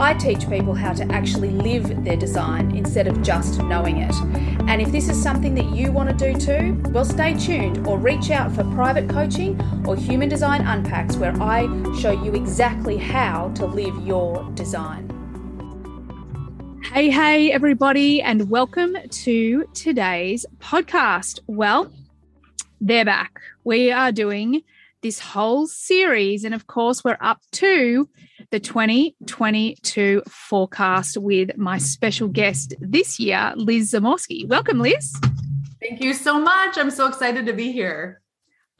I teach people how to actually live their design instead of just knowing it. And if this is something that you want to do too, well, stay tuned or reach out for private coaching or Human Design Unpacks, where I show you exactly how to live your design. Hey, hey, everybody, and welcome to today's podcast. Well, they're back. We are doing this whole series, and of course, we're up to the 2022 forecast with my special guest this year, Liz Zamorski. Welcome, Liz. Thank you so much. I'm so excited to be here.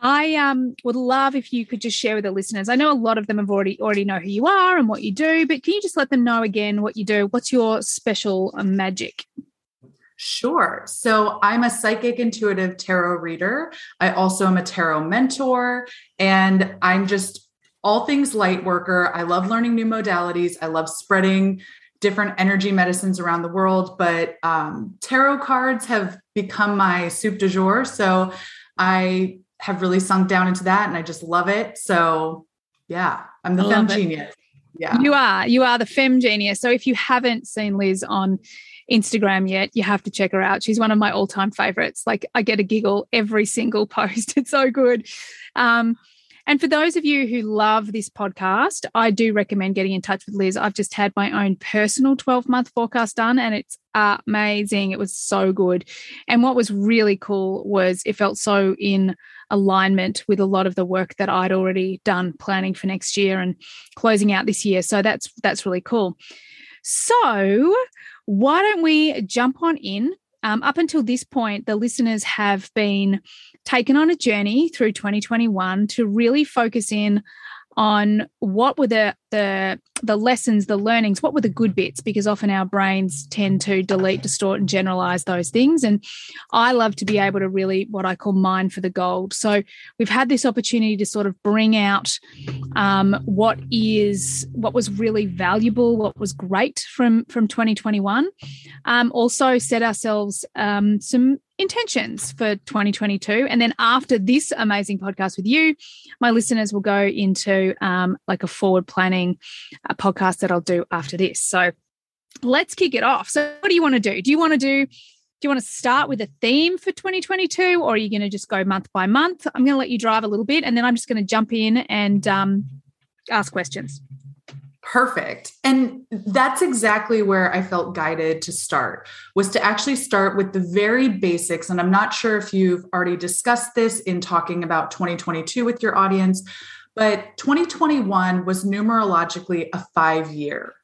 I um, would love if you could just share with the listeners. I know a lot of them have already already know who you are and what you do, but can you just let them know again what you do? What's your special uh, magic? Sure. So I'm a psychic intuitive tarot reader. I also am a tarot mentor, and I'm just all things light worker. I love learning new modalities. I love spreading different energy medicines around the world, but um, tarot cards have become my soup du jour. So I have really sunk down into that and I just love it. So yeah, I'm the femme genius. Yeah. You are. You are the femme genius. So if you haven't seen Liz on Instagram yet, you have to check her out. She's one of my all-time favorites. Like I get a giggle every single post. It's so good. Um, and for those of you who love this podcast, I do recommend getting in touch with Liz. I've just had my own personal 12 month forecast done and it's amazing. It was so good. And what was really cool was it felt so in alignment with a lot of the work that I'd already done planning for next year and closing out this year. So that's that's really cool. So, why don't we jump on in? Um, up until this point, the listeners have been taken on a journey through 2021 to really focus in on what were the the the lessons the learnings what were the good bits? Because often our brains tend to delete distort and generalize those things. And i love to be able to really what i call mine for the gold. So we've had this opportunity to sort of bring out um, what is what was really valuable what was great from from 2021 um, also set ourselves um, some intentions for 2022. And then after this amazing podcast with you, my listeners will go into um, like a forward planning uh, podcast that I'll do after this. So let's kick it off. So, what do you want to do? Do you want to do? Do you want to start with a theme for 2022, or are you going to just go month by month? I'm going to let you drive a little bit, and then I'm just going to jump in and um, ask questions. Perfect. And that's exactly where I felt guided to start was to actually start with the very basics and I'm not sure if you've already discussed this in talking about 2022 with your audience, but 2021 was numerologically a 5 year.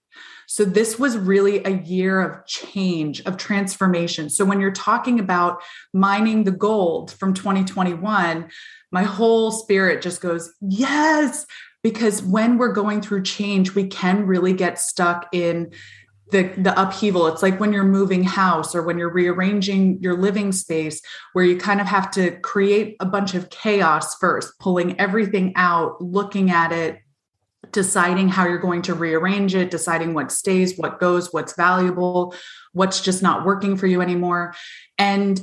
So this was really a year of change, of transformation. So when you're talking about mining the gold from 2021, my whole spirit just goes, yes, because when we're going through change, we can really get stuck in the the upheaval. It's like when you're moving house or when you're rearranging your living space where you kind of have to create a bunch of chaos first pulling everything out looking at it deciding how you're going to rearrange it deciding what stays what goes what's valuable what's just not working for you anymore. And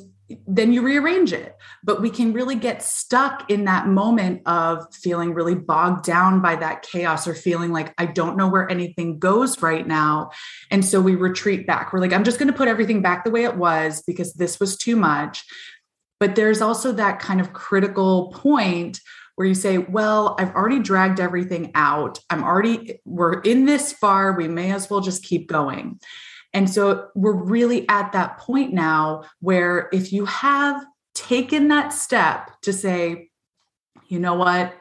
then you rearrange it. But we can really get stuck in that moment of feeling really bogged down by that chaos or feeling like I don't know where anything goes right now. And so we retreat back. We're like, I'm just going to put everything back the way it was because this was too much. But there's also that kind of critical point where you say, well, I've already dragged everything out. I'm already, we're in this far. We may as well just keep going. And so we're really at that point now where if you have taken that step to say, you know what,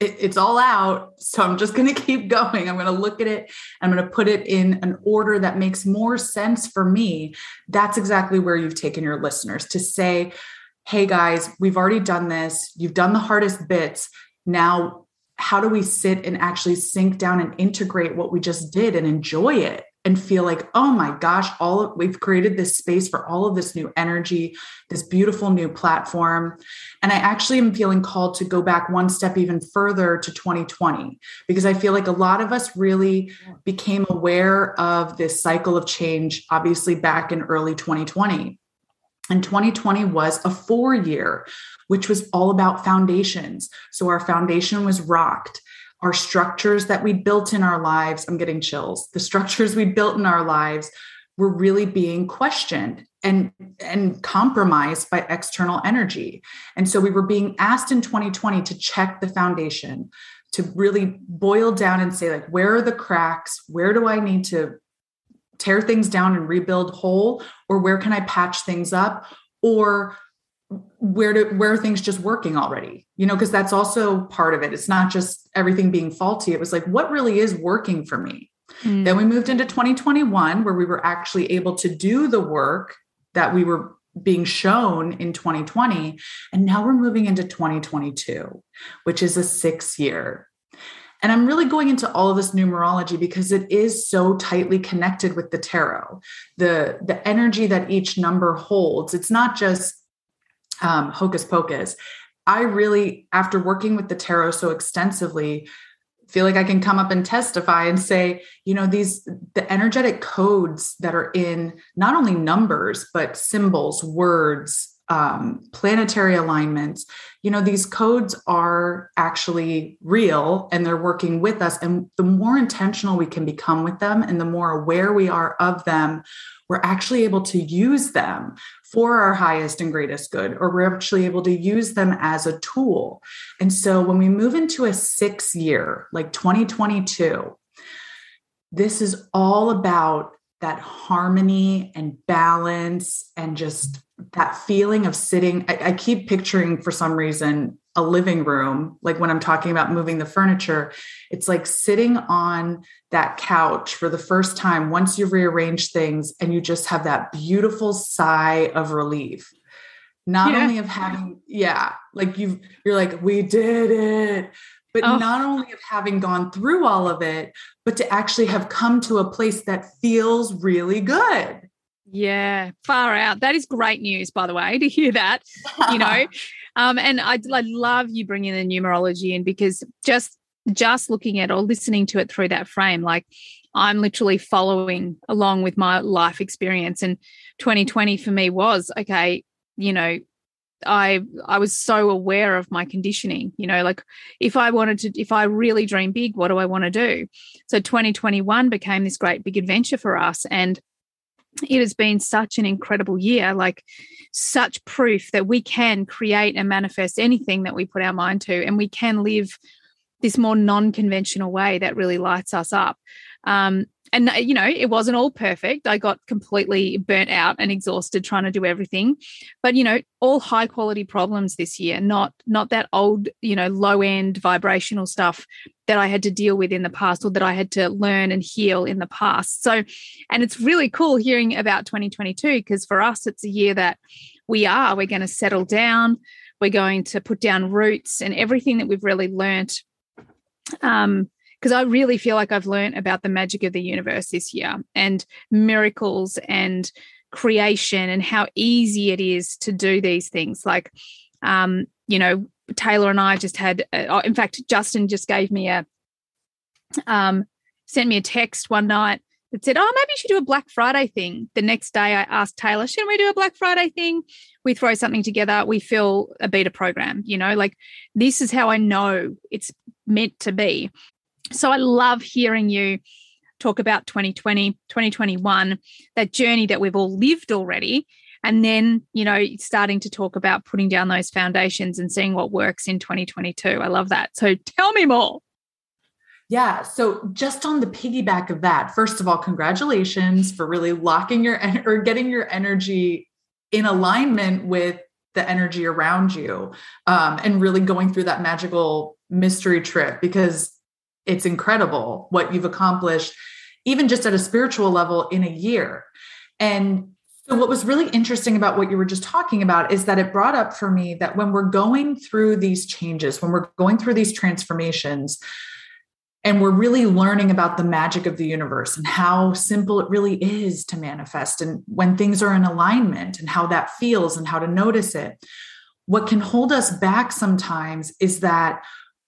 it, it's all out. So I'm just going to keep going. I'm going to look at it. I'm going to put it in an order that makes more sense for me. That's exactly where you've taken your listeners to say, hey guys, we've already done this. You've done the hardest bits. Now, how do we sit and actually sink down and integrate what we just did and enjoy it? And feel like, oh my gosh, all of, we've created this space for all of this new energy, this beautiful new platform. And I actually am feeling called to go back one step even further to 2020, because I feel like a lot of us really became aware of this cycle of change, obviously back in early 2020. And 2020 was a four year, which was all about foundations. So our foundation was rocked our structures that we built in our lives i'm getting chills. The structures we built in our lives were really being questioned and and compromised by external energy. And so we were being asked in 2020 to check the foundation to really boil down and say like where are the cracks? Where do i need to tear things down and rebuild whole? Or where can i patch things up? Or where do where are things just working already you know because that's also part of it it's not just everything being faulty it was like what really is working for me mm. then we moved into 2021 where we were actually able to do the work that we were being shown in 2020 and now we're moving into 2022 which is a 6 year and I'm really going into all of this numerology because it is so tightly connected with the tarot. The the energy that each number holds. It's not just um, hocus pocus. I really, after working with the tarot so extensively, feel like I can come up and testify and say, you know, these the energetic codes that are in not only numbers, but symbols, words, um, planetary alignments, you know, these codes are actually real and they're working with us. And the more intentional we can become with them and the more aware we are of them, we're actually able to use them for our highest and greatest good, or we're actually able to use them as a tool. And so when we move into a six year, like 2022, this is all about that harmony and balance and just that feeling of sitting. I, I keep picturing for some reason a living room, like when I'm talking about moving the furniture, it's like sitting on that couch for the first time once you've rearranged things and you just have that beautiful sigh of relief. Not yeah. only of having, yeah, like you've, you're like, we did it. But oh. not only of having gone through all of it, but to actually have come to a place that feels really good. Yeah, far out. That is great news, by the way, to hear that. You know, um, and I, I love you bringing the numerology in because just just looking at or listening to it through that frame, like I'm literally following along with my life experience. And 2020 for me was okay. You know, I I was so aware of my conditioning, you know, like if I wanted to if I really dream big, what do I want to do? So 2021 became this great big adventure for us and it has been such an incredible year, like such proof that we can create and manifest anything that we put our mind to, and we can live this more non conventional way that really lights us up. Um, and uh, you know it wasn't all perfect. I got completely burnt out and exhausted trying to do everything. But you know all high quality problems this year not not that old you know low end vibrational stuff that i had to deal with in the past or that i had to learn and heal in the past. So and it's really cool hearing about 2022 because for us it's a year that we are we're going to settle down we're going to put down roots and everything that we've really learnt um because I really feel like I've learned about the magic of the universe this year and miracles and creation and how easy it is to do these things. Like, um, you know, Taylor and I just had, uh, in fact, Justin just gave me a, um, sent me a text one night that said, Oh, maybe you should do a Black Friday thing. The next day I asked Taylor, Shouldn't we do a Black Friday thing? We throw something together, we fill a beta program, you know, like this is how I know it's meant to be. So I love hearing you talk about 2020, 2021, that journey that we've all lived already. And then, you know, starting to talk about putting down those foundations and seeing what works in 2022. I love that. So tell me more. Yeah. So just on the piggyback of that, first of all, congratulations for really locking your or getting your energy in alignment with the energy around you um, and really going through that magical mystery trip because it's incredible what you've accomplished, even just at a spiritual level in a year. And so, what was really interesting about what you were just talking about is that it brought up for me that when we're going through these changes, when we're going through these transformations, and we're really learning about the magic of the universe and how simple it really is to manifest, and when things are in alignment and how that feels and how to notice it. What can hold us back sometimes is that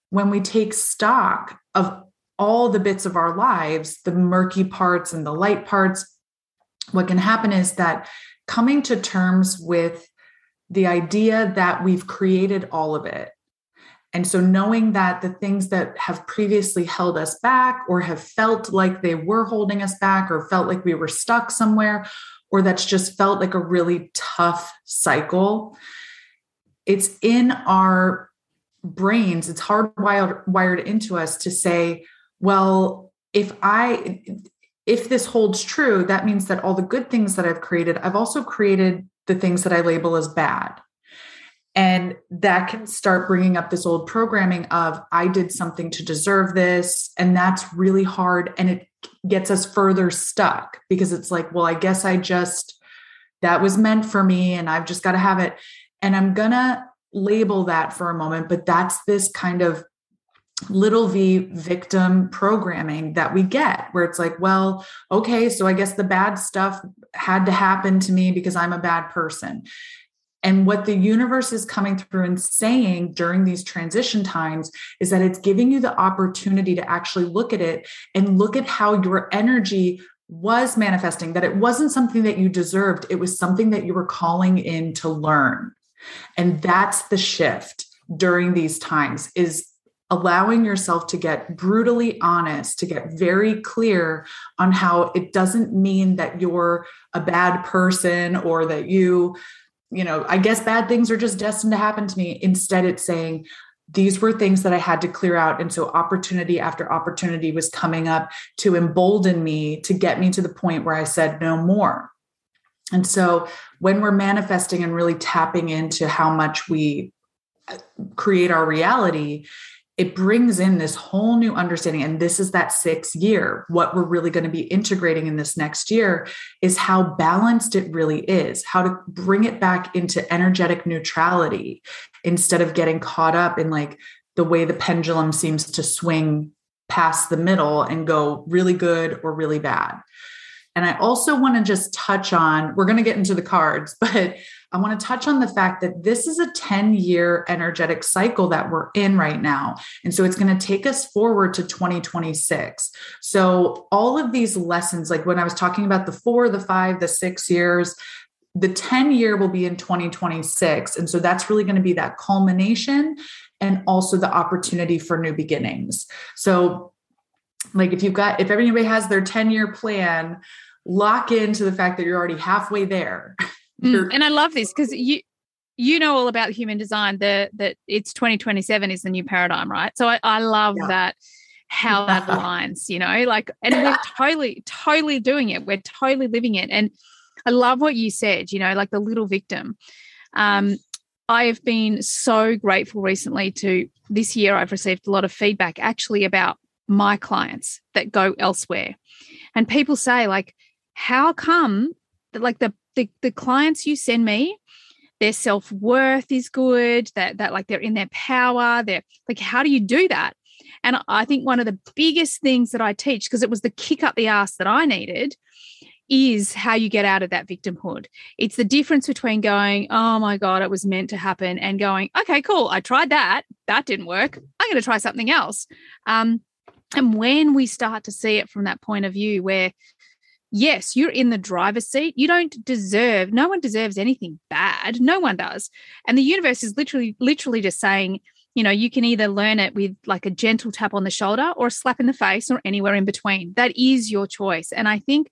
when we take stock of all the bits of our lives, the murky parts and the light parts, what can happen is that coming to terms with the idea that we've created all of it. And so, knowing that the things that have previously held us back, or have felt like they were holding us back, or felt like we were stuck somewhere, or that's just felt like a really tough cycle, it's in our brains it's hardwired wired into us to say well if i if this holds true that means that all the good things that i've created i've also created the things that i label as bad. And that can start bringing up this old programming of i did something to deserve this and that's really hard and it gets us further stuck because it's like well i guess i just that was meant for me and i've just got to have it. And i'm gonna label that for a moment, but that's this kind of little v victim programming that we get where it's like well okay so i guess the bad stuff had to happen to me because i'm a bad person and what the universe is coming through and saying during these transition times is that it's giving you the opportunity to actually look at it and look at how your energy was manifesting, that it wasn't something that you deserved, it was something that you were calling in to learn. And that's the shift during these times is allowing yourself to get brutally honest, to get very clear on how it doesn't mean that you're a bad person or that you, you know, I guess bad things are just destined to happen to me. Instead, it's saying, these were things that I had to clear out. And so opportunity after opportunity was coming up to embolden me to get me to the point where I said, no more. And so when we're manifesting and really tapping into how much we uh, create our reality, it brings in this whole new understanding. And this is that sixth year. What we're really going to be integrating in this next year is how balanced it really is, how to bring it back into energetic neutrality instead of getting caught up in like the way the pendulum seems to swing past the middle and go really good or really bad. And I also want to just touch on, we're going to get into the cards, but I want to touch on the fact that this is a 10 year energetic cycle that we're in right now. And so it's going to take us forward to 2026. So all of these lessons, like when I was talking about the four, the five, the six years, the 10 year will be in 2026. And so that's really going to be that culmination and also the opportunity for new beginnings. So like if you've got if everybody has their 10 year plan lock into the fact that you're already halfway there mm, and i love this because you you know all about human design the that it's 2027 is the new paradigm right so i, I love yeah. that how that aligns, you know, like, and we're totally, totally doing it. We're totally living it. And I love what you said, you know, like the little victim. Um, I have been so grateful recently to this year. I've received a lot of feedback actually about my clients that go elsewhere. And people say, like, how come that like the the, the clients you send me, their self-worth is good, that that like they're in their power, they're like, how do you do that? And I think one of the biggest things that I teach, because it was the kick up the ass that I needed, is how you get out of that victimhood. It's the difference between going, oh my God, it was meant to happen, and going, okay, cool, I tried that. That didn't work. I'm going to try something else. Um, and when we start to see it from that point of view, where yes, you're in the driver's seat, you don't deserve, no one deserves anything bad. No one does. And the universe is literally, literally just saying, you know, you can either learn it with like a gentle tap on the shoulder or a slap in the face or anywhere in between. That is your choice. And I think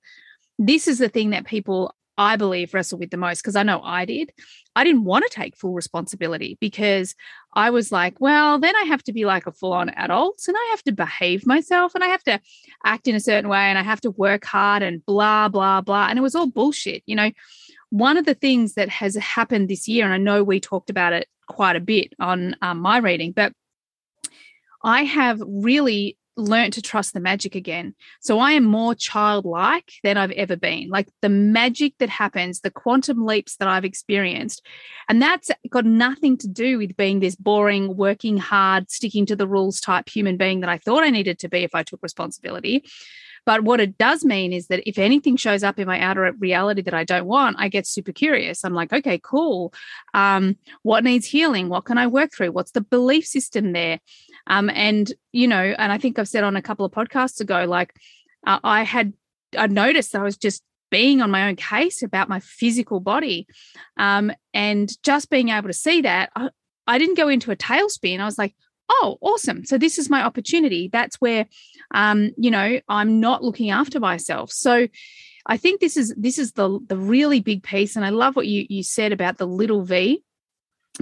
this is the thing that people I believe wrestle with the most because I know I did. I didn't want to take full responsibility because I was like, well, then I have to be like a full on adult and I have to behave myself and I have to act in a certain way and I have to work hard and blah, blah, blah. And it was all bullshit. You know, one of the things that has happened this year, and I know we talked about it quite a bit on um, my reading, but I have really learned to trust the magic again. So I am more childlike than I've ever been. Like the magic that happens, the quantum leaps that I've experienced. And that's got nothing to do with being this boring, working hard, sticking to the rules type human being that I thought I needed to be if I took responsibility. But what it does mean is that if anything shows up in my outer reality that I don't want, I get super curious. I'm like, okay, cool. Um, what needs healing? What can I work through? What's the belief system there? Um, and, you know, and I think I've said on a couple of podcasts ago, like uh, I had, I noticed I was just being on my own case about my physical body. Um, and just being able to see that, I, I didn't go into a tailspin. I was like, oh, awesome. So this is my opportunity. That's where, um, you know, I'm not looking after myself. So I think this is this is the the really big piece. And I love what you you said about the little V,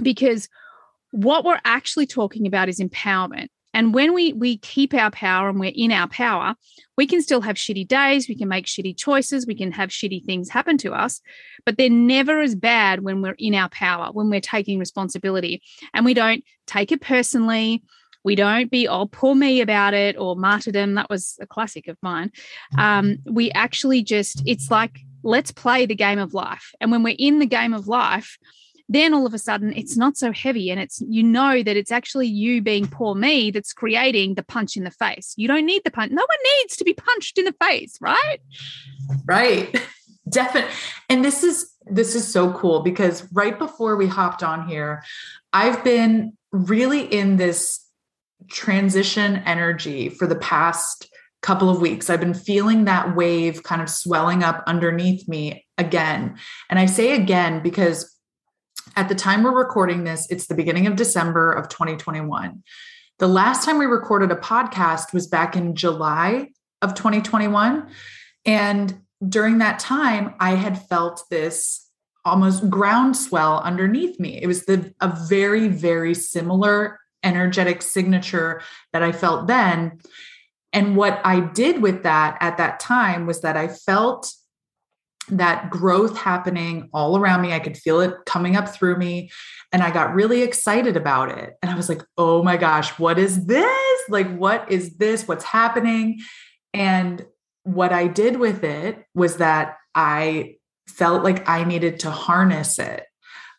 because what we're actually talking about is empowerment. And when we we keep our power and we're in our power, we can still have shitty days, we can make shitty choices, we can have shitty things happen to us, but they're never as bad when we're in our power, when we're taking responsibility and we don't take it personally. We don't be, oh, poor me about it or martyrdom. That was a classic of mine. Um, we actually just, it's like, let's play the game of life. And when we're in the game of life, then all of a sudden it's not so heavy and it's you know that it's actually you being poor me that's creating the punch in the face. You don't need the punch no one needs to be punched in the face right? Right. Definitely and this is this is so cool because right before we hopped on here i've been really in this transition energy for the past couple of weeks. I've been feeling that wave kind of swelling up underneath me again. And i say again because at the time we're recording this, it's the beginning of December of 2021. The last time we recorded a podcast was back in July of 2021. And during that time, I had felt this almost groundswell underneath me. It was the a very, very similar energetic signature that I felt then. And what I did with that at that time was that I felt that growth happening all around me. I could feel it coming up through me. And I got really excited about it. And I was like, oh my gosh, what is this? Like, what is this? What's happening? And what I did with it was that I felt like I needed to harness it.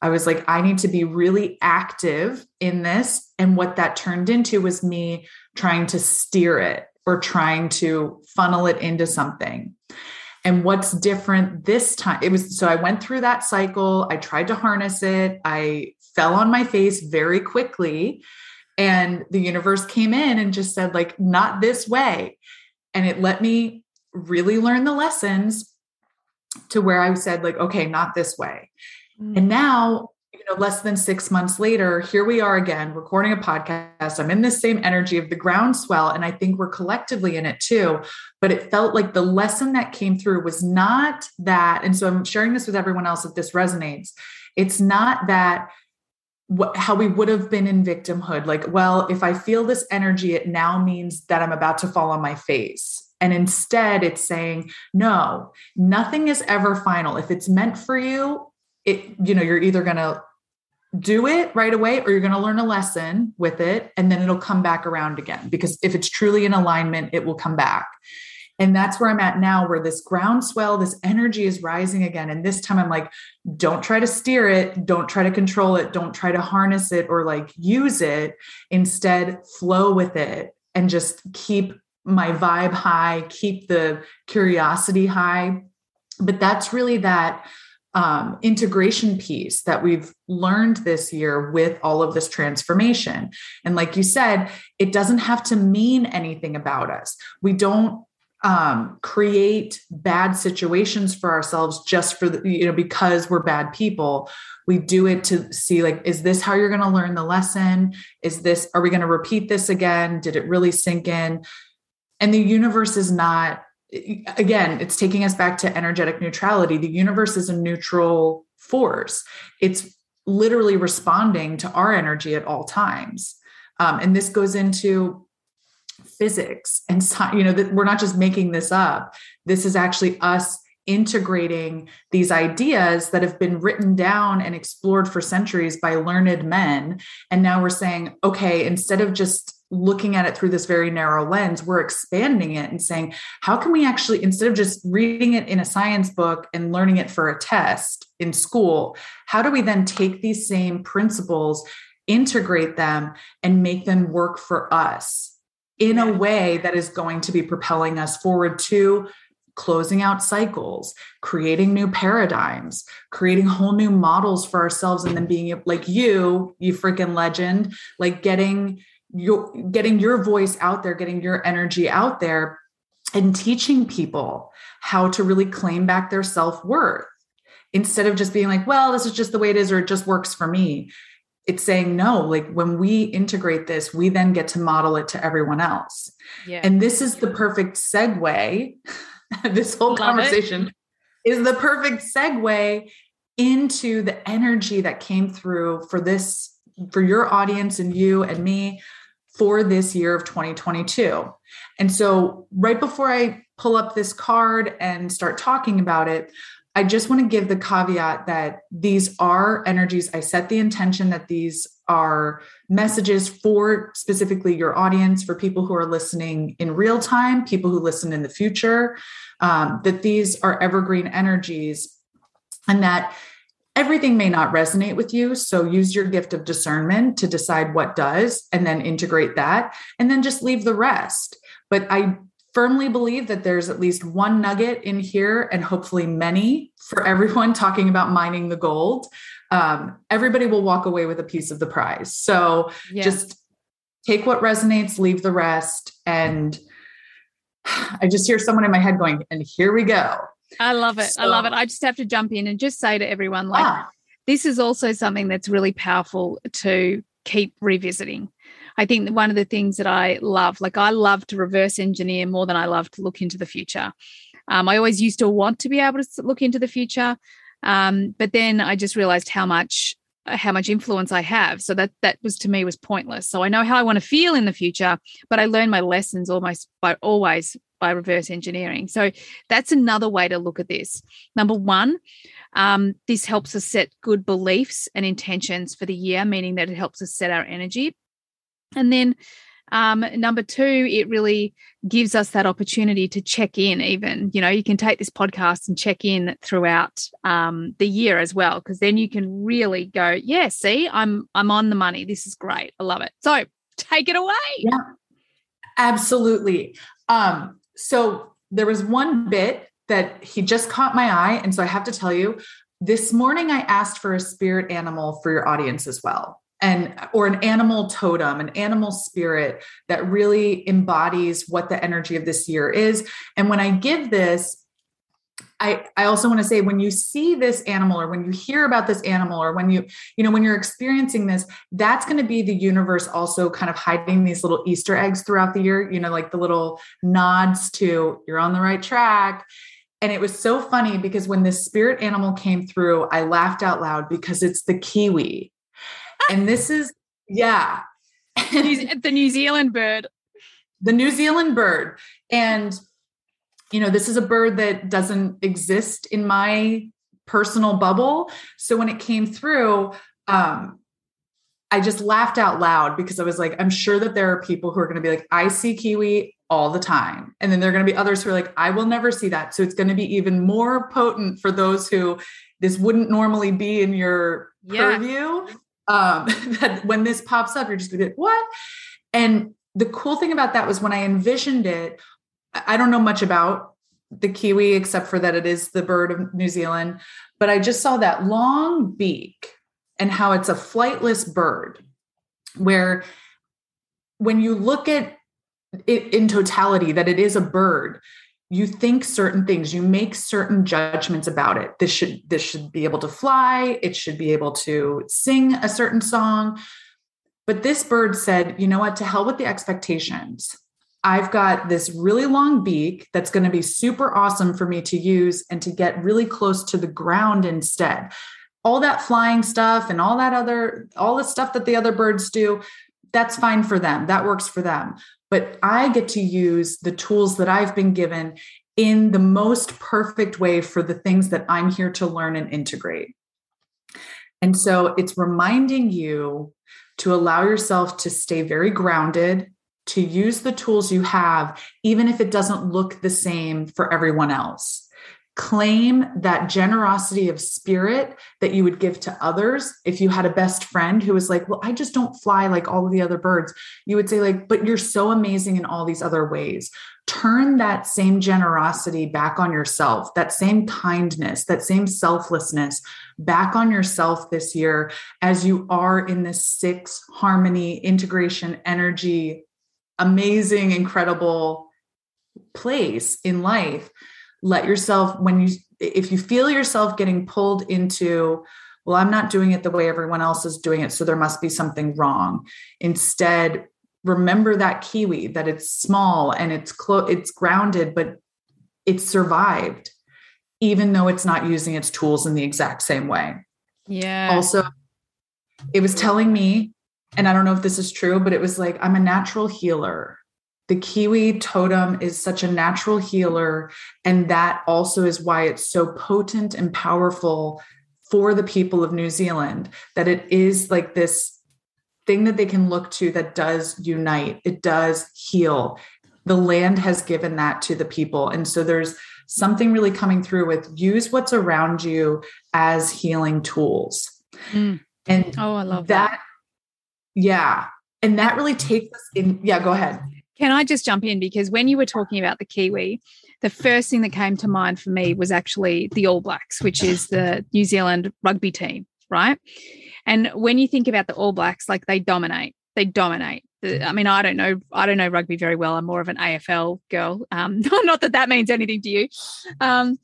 I was like, I need to be really active in this. And what that turned into was me trying to steer it or trying to funnel it into something. And what's different this time? It was so I went through that cycle. I tried to harness it. I fell on my face very quickly. And the universe came in and just said, like, not this way. And it let me really learn the lessons to where I said, like, okay, not this way. Mm. And now you know, less than six months later, here we are again recording a podcast. I'm in the same energy of the groundswell, and I think we're collectively in it too. But it felt like the lesson that came through was not that. And so I'm sharing this with everyone else if this resonates. It's not that what, how we would have been in victimhood like well if i feel this energy it now means that i'm about to fall on my face and instead it's saying no nothing is ever final if it's meant for you it you know you're either going to do it right away or you're going to learn a lesson with it and then it'll come back around again because if it's truly in alignment it will come back and that's where I'm at now, where this groundswell, this energy is rising again. And this time I'm like, don't try to steer it, don't try to control it, don't try to harness it or like use it. Instead, flow with it and just keep my vibe high, keep the curiosity high. But that's really that um, integration piece that we've learned this year with all of this transformation. And like you said, it doesn't have to mean anything about us. We don't um, create bad situations for ourselves just for the, you know, because we're bad people. We do it to see, like, is this how you're going to learn the lesson? Is this, are we going to repeat this again? Did it really sink in? And the universe is not, again, it's taking us back to energetic neutrality. The universe is a neutral force, it's literally responding to our energy at all times. Um, and this goes into physics and science, you know that we're not just making this up. This is actually us integrating these ideas that have been written down and explored for centuries by learned men. And now we're saying okay instead of just looking at it through this very narrow lens we're expanding it and saying how can we actually instead of just reading it in a science book and learning it for a test in school how do we then take these same principles integrate them and make them work for us in a way that is going to be propelling us forward to closing out cycles, creating new paradigms, creating whole new models for ourselves, and then being like you, you freaking legend, like getting your getting your voice out there, getting your energy out there, and teaching people how to really claim back their self-worth. Instead of just being like, well, this is just the way it is, or it just works for me it's saying no like when we integrate this we then get to model it to everyone else yeah. and this is the perfect segue this whole Love conversation it. is the perfect segue into the energy that came through for this for your audience and you and me for this year of 2022 and so right before i pull up this card and start talking about it I just want to give the caveat that these are energies. I set the intention that these are messages for specifically your audience, for people who are listening in real time, people who listen in the future, um, that these are evergreen energies and that everything may not resonate with you. So use your gift of discernment to decide what does and then integrate that and then just leave the rest. But I firmly believe that there's at least one nugget in here and hopefully many for everyone talking about mining the gold. Um, everybody will walk away with a piece of the prize. So yeah. just take what resonates, leave the rest. And I just hear someone in my head going, and here we go. I love it. So, I love it. I just have to jump in and just say to everyone, like, ah. this is also something that's really powerful to keep revisiting I think one of the things that I love, like I love to reverse engineer more than I love to look into the future. Um, I always used to want to be able to look into the future, um, but then I just realized how much how much influence I have. So that that was to me was pointless. So I know how I want to feel in the future, but I learn my lessons almost by always by reverse engineering. So that's another way to look at this. Number one, um, this helps us set good beliefs and intentions for the year, meaning that it helps us set our energy. And then um, number two, it really gives us that opportunity to check in. Even you know, you can take this podcast and check in throughout um, the year as well, because then you can really go, yeah, see, I'm I'm on the money. This is great. I love it. So take it away. Yeah, absolutely. Um, so there was one bit that he just caught my eye, and so I have to tell you, this morning I asked for a spirit animal for your audience as well and or an animal totem an animal spirit that really embodies what the energy of this year is. And when i give this I, I also want to say when you see this animal or when you hear about this animal or when you you know when you're experiencing this that's going to be the universe also kind of hiding these little easter eggs throughout the year you know like the little nods to you're on the right track. And it was so funny because when this spirit animal came through i laughed out loud because it's the kiwi and this is yeah, the New Zealand bird. The New Zealand bird, and you know this is a bird that doesn't exist in my personal bubble. So when it came through, um, I just laughed out loud because I was like, I'm sure that there are people who are going to be like, I see kiwi all the time. And then there are going to be others who are like, I will never see that. So it's going to be even more potent for those who this wouldn't normally be in your yeah. purview. Um, that when this pops up, you're just to be like, what? And the cool thing about that was when I envisioned it, I don't know much about the kiwi except for that it is the bird of New Zealand, but I just saw that long beak and how it's a flightless bird where when you look at it in totality that it is a bird you think certain things you make certain judgments about it. This should this should be able to fly. It should be able to sing a certain song. But this bird said you know what? To hell with the expectations. I've got this really long beak that's going to be super awesome for me to use and to get really close to the ground instead. All that flying stuff and all that other all the stuff that the other birds do that's fine for them. That works for them but i get to use the tools that i've been given in the most perfect way for the things that i'm here to learn and integrate. And so it's reminding you to allow yourself to stay very grounded to use the tools you have even if it doesn't look the same for everyone else claim that generosity of spirit that you would give to others. If you had a best friend who was like well i just don't fly like all of the other birds you would say like but you're so amazing in all these other ways. Turn that same generosity back on yourself that same kindness that same selflessness back on yourself this year as you are in this six harmony integration energy amazing incredible place in life let yourself when you if you feel yourself getting pulled into well i'm not doing it the way everyone else is doing it so there must be something wrong. Instead remember that kiwi that it's small and it's close it's grounded but it's survived even though it's not using its tools in the exact same way. Yeah. Also it was telling me and i don't know if this is true but it was like i'm a natural healer the kiwi totem is such a natural healer and that also is why it's so potent and powerful for the people of new zealand that it is like this thing that they can look to that does unite it does heal. The land has given that to the people and so there's something really coming through with use what's around you as healing tools. Mm. and oh i love that, that yeah and that really takes us in yeah go ahead can I just jump in? Because when you were talking about the Kiwi, the first thing that came to mind for me was actually the All Blacks, which is the New Zealand rugby team, right? And when you think about the All Blacks, like they dominate, they dominate. I mean, I don't know, I don't know rugby very well. I'm more of an AFL girl. Um, not that that means anything to you. Um,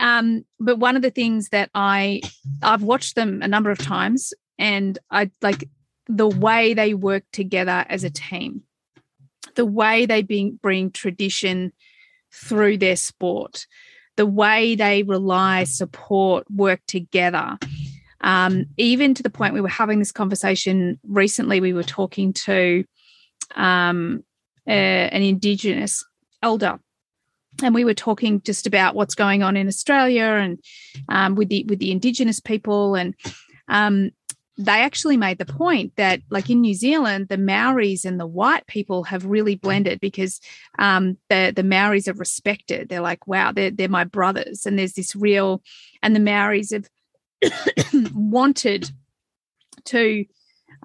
um, but one of the things that I I've watched them a number of times, and I like the way they work together as a team the way they bring, bring tradition through their sport, the way they rely, support, work together. Um, even to the point we were having this conversation recently, we were talking to um, an Indigenous elder and we were talking just about what's going on in Australia and um, with the with the Indigenous people, and um, they actually made the point that, like in New Zealand, the Maoris and the white people have really blended because um, the the Maoris are respected. They're like, wow, they're they're my brothers, and there's this real, and the Maoris have wanted to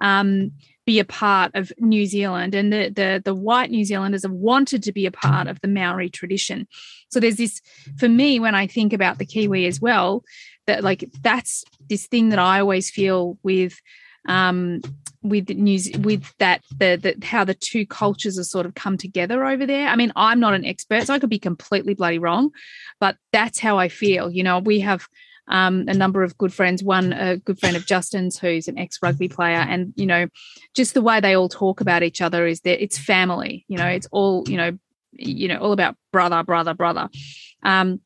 um, be a part of New Zealand, and the, the the white New Zealanders have wanted to be a part of the Maori tradition. So there's this for me when I think about the Kiwi as well that like that's this thing that I always feel with um with news with that the, the how the two cultures are sort of come together over there. I mean, I'm not an expert, so I could be completely bloody wrong, but that's how I feel. You know, we have um, a number of good friends. One, a good friend of Justin's, who's an ex rugby player, and you know, just the way they all talk about each other is that it's family. You know, it's all you know, you know, all about brother, brother, brother. Um,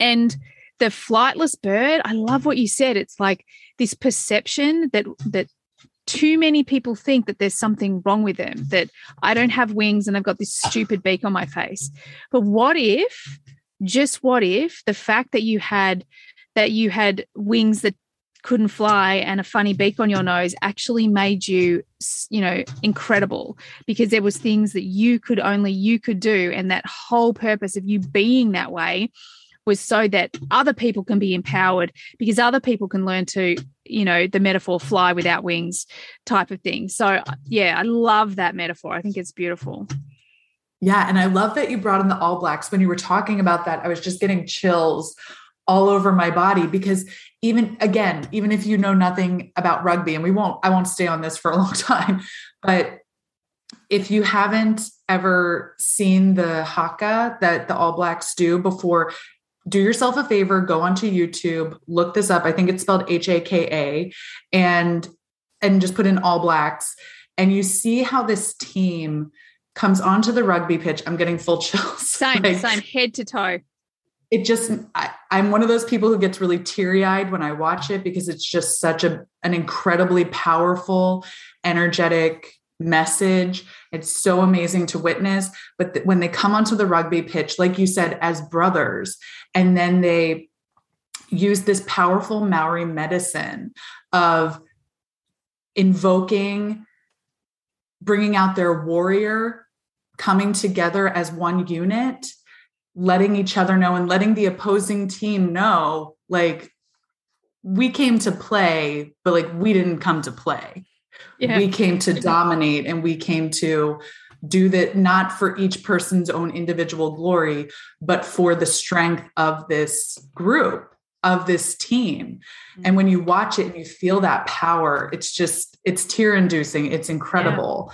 and the flightless bird, I love mm. what you said. It's like this perception that that too many people think that there's something wrong with them, that I don't have wings and I've got this ah. stupid beak on my face. But what if, just what if the fact that you had that you had wings that couldn't fly and a funny beak on your nose actually made you you know incredible because there was things that you could only you could do and that whole purpose of you being that way was so that other people can be empowered because other people can learn to you know the metaphor fly without wings type of thing. So uh, yeah i love that metaphor. I think it's beautiful. Yeah and i love that you brought in the all blacks. When you were talking about that i was just getting chills all over my body because even again even if you know nothing about rugby and we won't i won't stay on this for a long time but if you haven't ever seen the haka that the all blacks do before do yourself a favor go onto youtube look this up. I think it's spelled h-a-k-a and and just put in all blacks and you see how this team comes onto the rugby pitch. I'm getting full chills. Same like, same head to toe. it just I, am one of those people who gets really teary-eyed when i watch it because it's just such a an incredibly powerful energetic message. It's so amazing to witness. But th- when they come onto the rugby pitch like you said as brothers and then they use this powerful maori medicine of invoking bringing out their warrior coming together as one unit letting each other know and letting the opposing team know like we came to play but like we didn't come to play yeah. we came to dominate and we came to do that not for each person's own individual glory but for the strength of this group of this team mm-hmm. and when you watch it and you feel that power it's just it's tear inducing it's incredible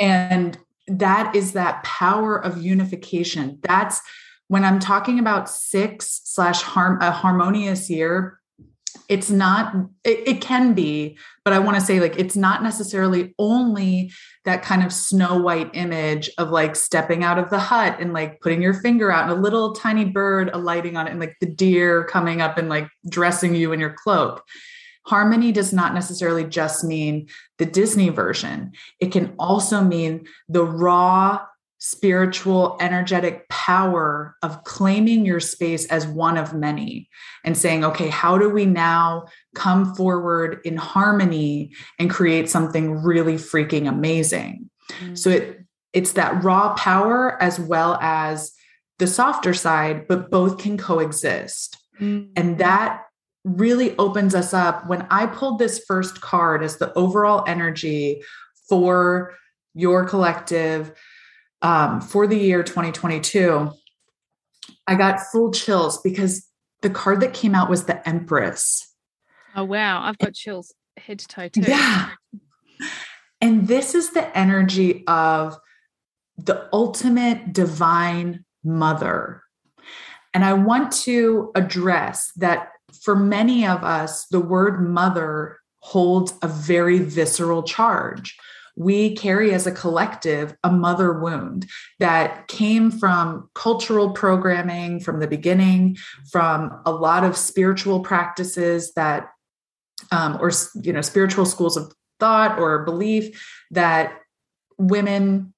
yeah. and that is that power of unification. That's when I'm talking about six slash harm a harmonious year. It's not, it, it can be, but I want to say like it's not necessarily only that kind of snow white image of like stepping out of the hut and like putting your finger out and a little tiny bird alighting on it and like the deer coming up and like dressing you in your cloak. Harmony does not necessarily just mean the Disney version, it can also mean the raw spiritual, energetic power of claiming your space as one of many and saying, okay, how do we now come forward in harmony and create something really freaking amazing? Mm-hmm. So it it's that raw power as well as the softer side, but both can coexist. Mm-hmm. And that really opens us up. When I pulled this first card as the overall energy for your collective um, for the year 2022, I got full chills because the card that came out was the Empress. Oh, wow. I've got chills head to toe, too. Yeah. And this is the energy of the ultimate divine mother. And I want to address that for many of us, the word mother holds a very visceral charge. We carry as a collective a mother wound that came from cultural programming from the beginning, from a lot of spiritual practices that, um, or, you know, spiritual schools of thought or belief that women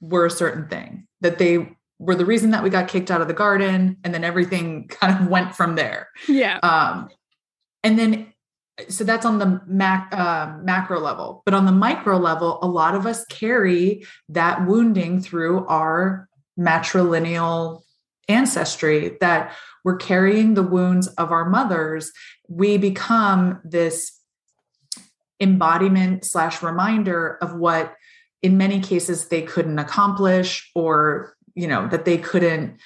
were a certain thing, that they were the reason that we got kicked out of the garden and then everything kind of went from there. Yeah. Um and then so that's on the mac, uh, macro level. But on the micro level a lot of us carry that wounding through our matrilineal ancestry that we're carrying the wounds of our mothers. We become this embodiment slash reminder of what in many cases they couldn't accomplish or you know that they couldn't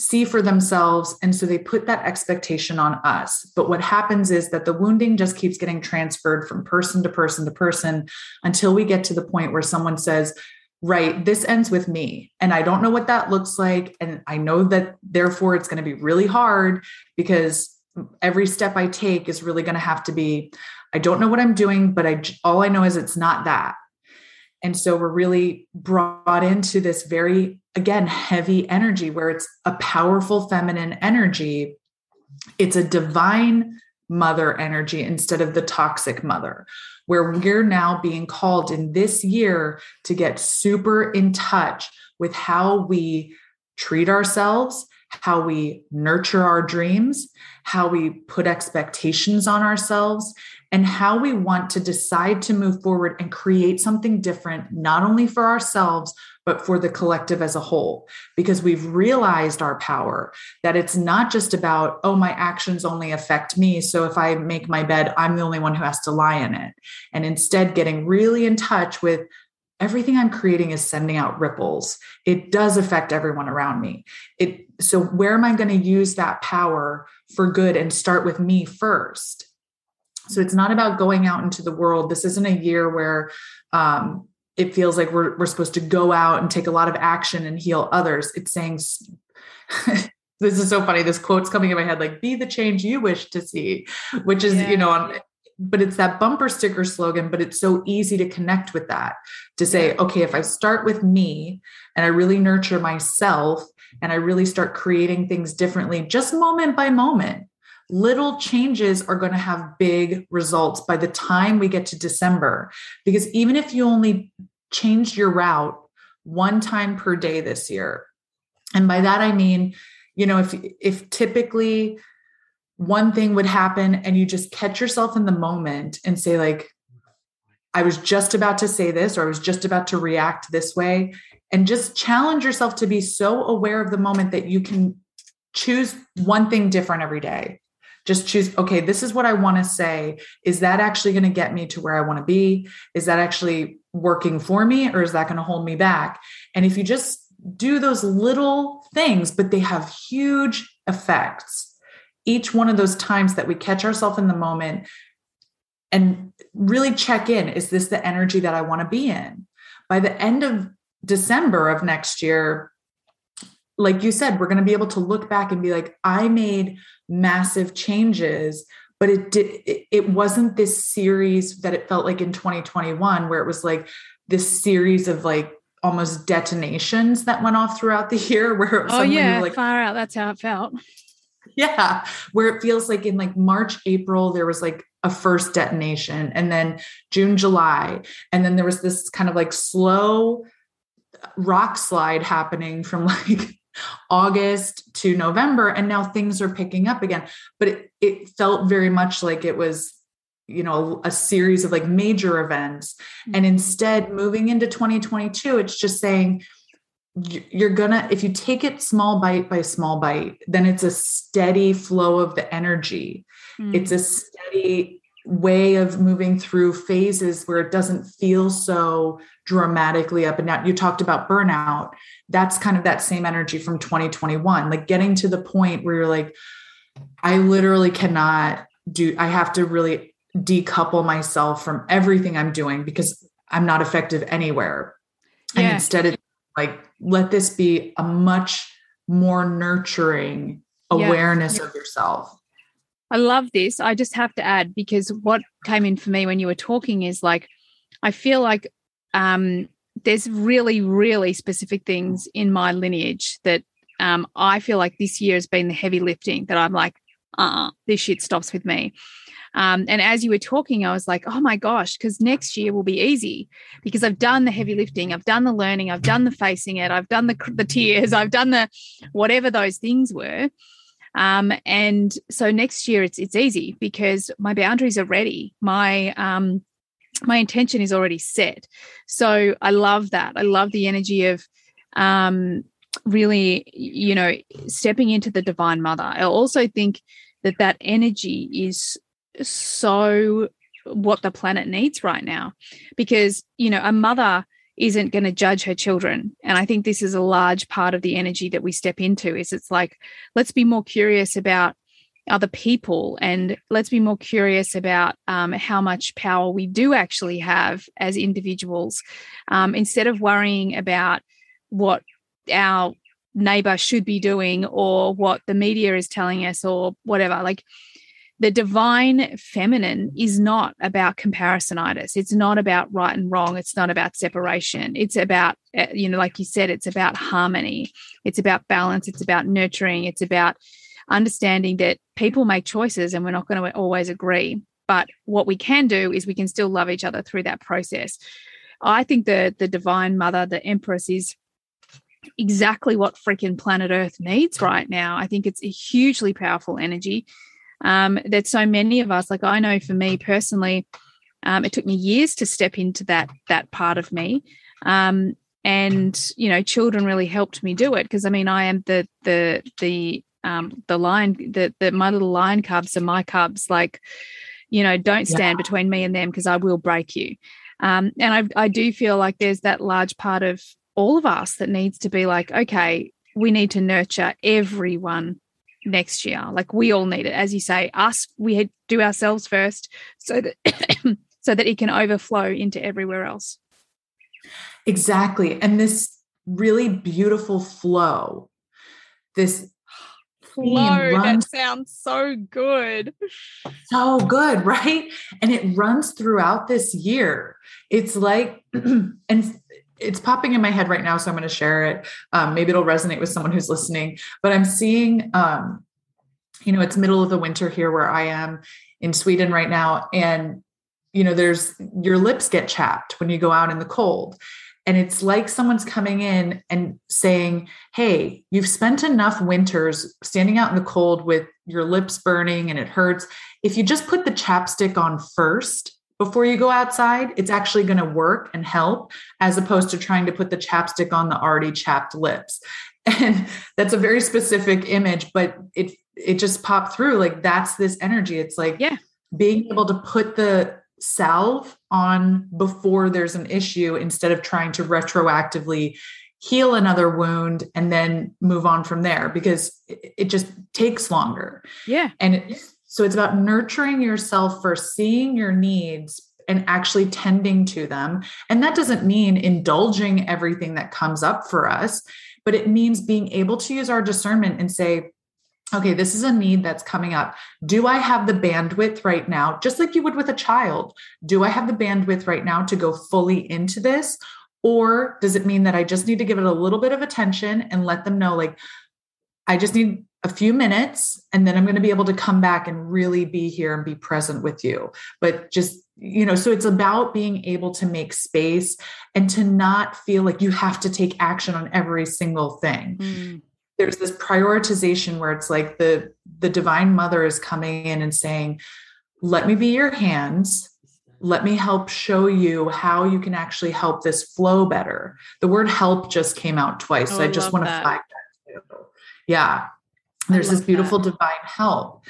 see for themselves and so they put that expectation on us. But what happens is that the wounding just keeps getting transferred from person to person to person until we get to the point where someone says right this ends with me and i don't know what that looks like and i know that therefore it's going to be really hard because every step i take is really going to have to be i don't know what i'm doing but i all i know is it's not that. And so we're really brought into this very, again, heavy energy where it's a powerful feminine energy. It's a divine mother energy instead of the toxic mother, where we're now being called in this year to get super in touch with how we treat ourselves, how we nurture our dreams, how we put expectations on ourselves, and how we want to decide to move forward and create something different, not only for ourselves, but for the collective as a whole. Because we've realized our power that it's not just about, oh, my actions only affect me. So if I make my bed, I'm the only one who has to lie in it. And instead, getting really in touch with, everything i'm creating is sending out ripples it does affect everyone around me it so where am i going to use that power for good and start with me first so it's not about going out into the world this isn't a year where um, it feels like we're, we're supposed to go out and take a lot of action and heal others. It's saying this is so funny. This quote's coming in my head like be the change you wish to see which is yeah. you know on but it's that bumper sticker slogan but it's so easy to connect with that to say okay if i start with me and i really nurture myself and i really start creating things differently just moment by moment little changes are going to have big results by the time we get to december. Because even if you only changed your route one time per day this year. And by that i mean you know if if typically one thing would happen and you just catch yourself in the moment and say like i was just about to say this or i was just about to react this way and just challenge yourself to be so aware of the moment that you can choose one thing different every day. Just choose okay this is what i want to say. Is that actually going to get me to where i want to be? Is that actually working for me or is that going to hold me back and if you just do those little things but they have huge effects each one of those times that we catch ourselves in the moment and really check in is this the energy that I want to be in? By the end of December of next year, like you said, we're going to be able to look back and be like, I made massive changes, but it did, it wasn't this series that it felt like in 2021, where it was like this series of like almost detonations that went off throughout the year where oh yeah like far out that's how it felt. Yeah where it feels like in like march april there was like a first detonation and then june july and then there was this kind of like slow rock slide happening from like august to november and now things are picking up again but it, it felt very much like it was you know a series of like major events and mm-hmm. instead moving into 2022 it's just saying you're gonna if you take it small bite by small bite then it's a steady flow of the energy mm. it's a steady way of moving through phases where it doesn't feel so dramatically up and down. You talked about burnout. That's kind of that same energy from 2021 like getting to the point where you're like i literally cannot do i have to really decouple myself from everything i'm doing because i'm not effective anywhere. Yeah. and instead of like let this be a much more nurturing awareness yeah. of yourself i love this. I just have to add because what came in for me when you were talking is like i feel like um there's really really specific things in my lineage that um i feel like this year has been the heavy lifting that i'm like uh this shit stops with me. Um, and as you were talking, I was like, oh my gosh, because next year will be easy. Because I've done the heavy lifting, I've done the learning, I've done the facing it, I've done the, the tears, I've done the whatever those things were. Um, and so next year it's it's easy because my boundaries are ready. My um, my intention is already set. So I love that. I love the energy of um, really, you know, stepping into the divine mother. I also think that that energy is so what the planet needs right now because you know a mother isn't going to judge her children. And i think this is a large part of the energy that we step into is it's like let's be more curious about other people and let's be more curious about um, how much power we do actually have as individuals um, instead of worrying about what our neighbor should be doing or what the media is telling us or whatever. Like the divine feminine is not about comparisonitis. It's not about right and wrong. It's not about separation. It's about, eh, you know, like you said, it's about harmony. It's about balance. It's about nurturing. It's about understanding that people make choices and we're not going to always agree. But what we can do is we can still love each other through that process. I think the the divine mother, the empress, is exactly what freaking planet Earth needs right now. I think it's a hugely powerful energy. Um, that so many of us, like I know for me personally, um, it took me years to step into that that part of me. Um, and you know, children really helped me do it because I mean, I am the the the um, the lion, the the my little lion cubs are my cubs. Like, you know, don't stand yeah. between me and them because I will break you. Um, and I, I do feel like there's that large part of all of us that needs to be like, okay, we need to nurture everyone next year. Like we all need it. As you say, us, we do ourselves first so that so that it can overflow into everywhere else. Exactly. And this really beautiful flow, this flow runs, that sounds so good. So good, right? And it runs throughout this year. It's like, and it's popping in my head right now, so I'm going to share it. Um, maybe it'll resonate with someone who's listening. But I'm seeing, um, you know, it's middle of the winter here where I am in Sweden right now, and you know, there's your lips get chapped when you go out in the cold. And it's like someone's coming in and saying, Hey, you've spent enough winters standing out in the cold with your lips burning and it hurts. If you just put the chapstick on first, before you go outside, it's actually going to work and help as opposed to trying to put the chapstick on the already chapped lips. And that's a very specific image, but it it just popped through like that's this energy. It's like yeah. being able to put the salve on before there's an issue instead of trying to retroactively heal another wound and then move on from there because it, just takes longer. Yeah. And it, so it's about nurturing yourself for seeing your needs and actually tending to them. And that doesn't mean indulging everything that comes up for us, but it means being able to use our discernment and say, okay, this is a need that's coming up. Do I have the bandwidth right now? Just like you would with a child, do I have the bandwidth right now to go fully into this? Or does it mean that I just need to give it a little bit of attention and let them know, like, I just need a few minutes and then I'm going to be able to come back and really be here and be present with you. But just, you know, so it's about being able to make space and to not feel like you have to take action on every single thing. Mm. There's this prioritization where it's like the the divine mother is coming in and saying, "Let me be your hands. Let me help show you how you can actually help this flow better." The word help just came out twice. Oh, so I just want to flag that too. Yeah there's this beautiful that. divine help.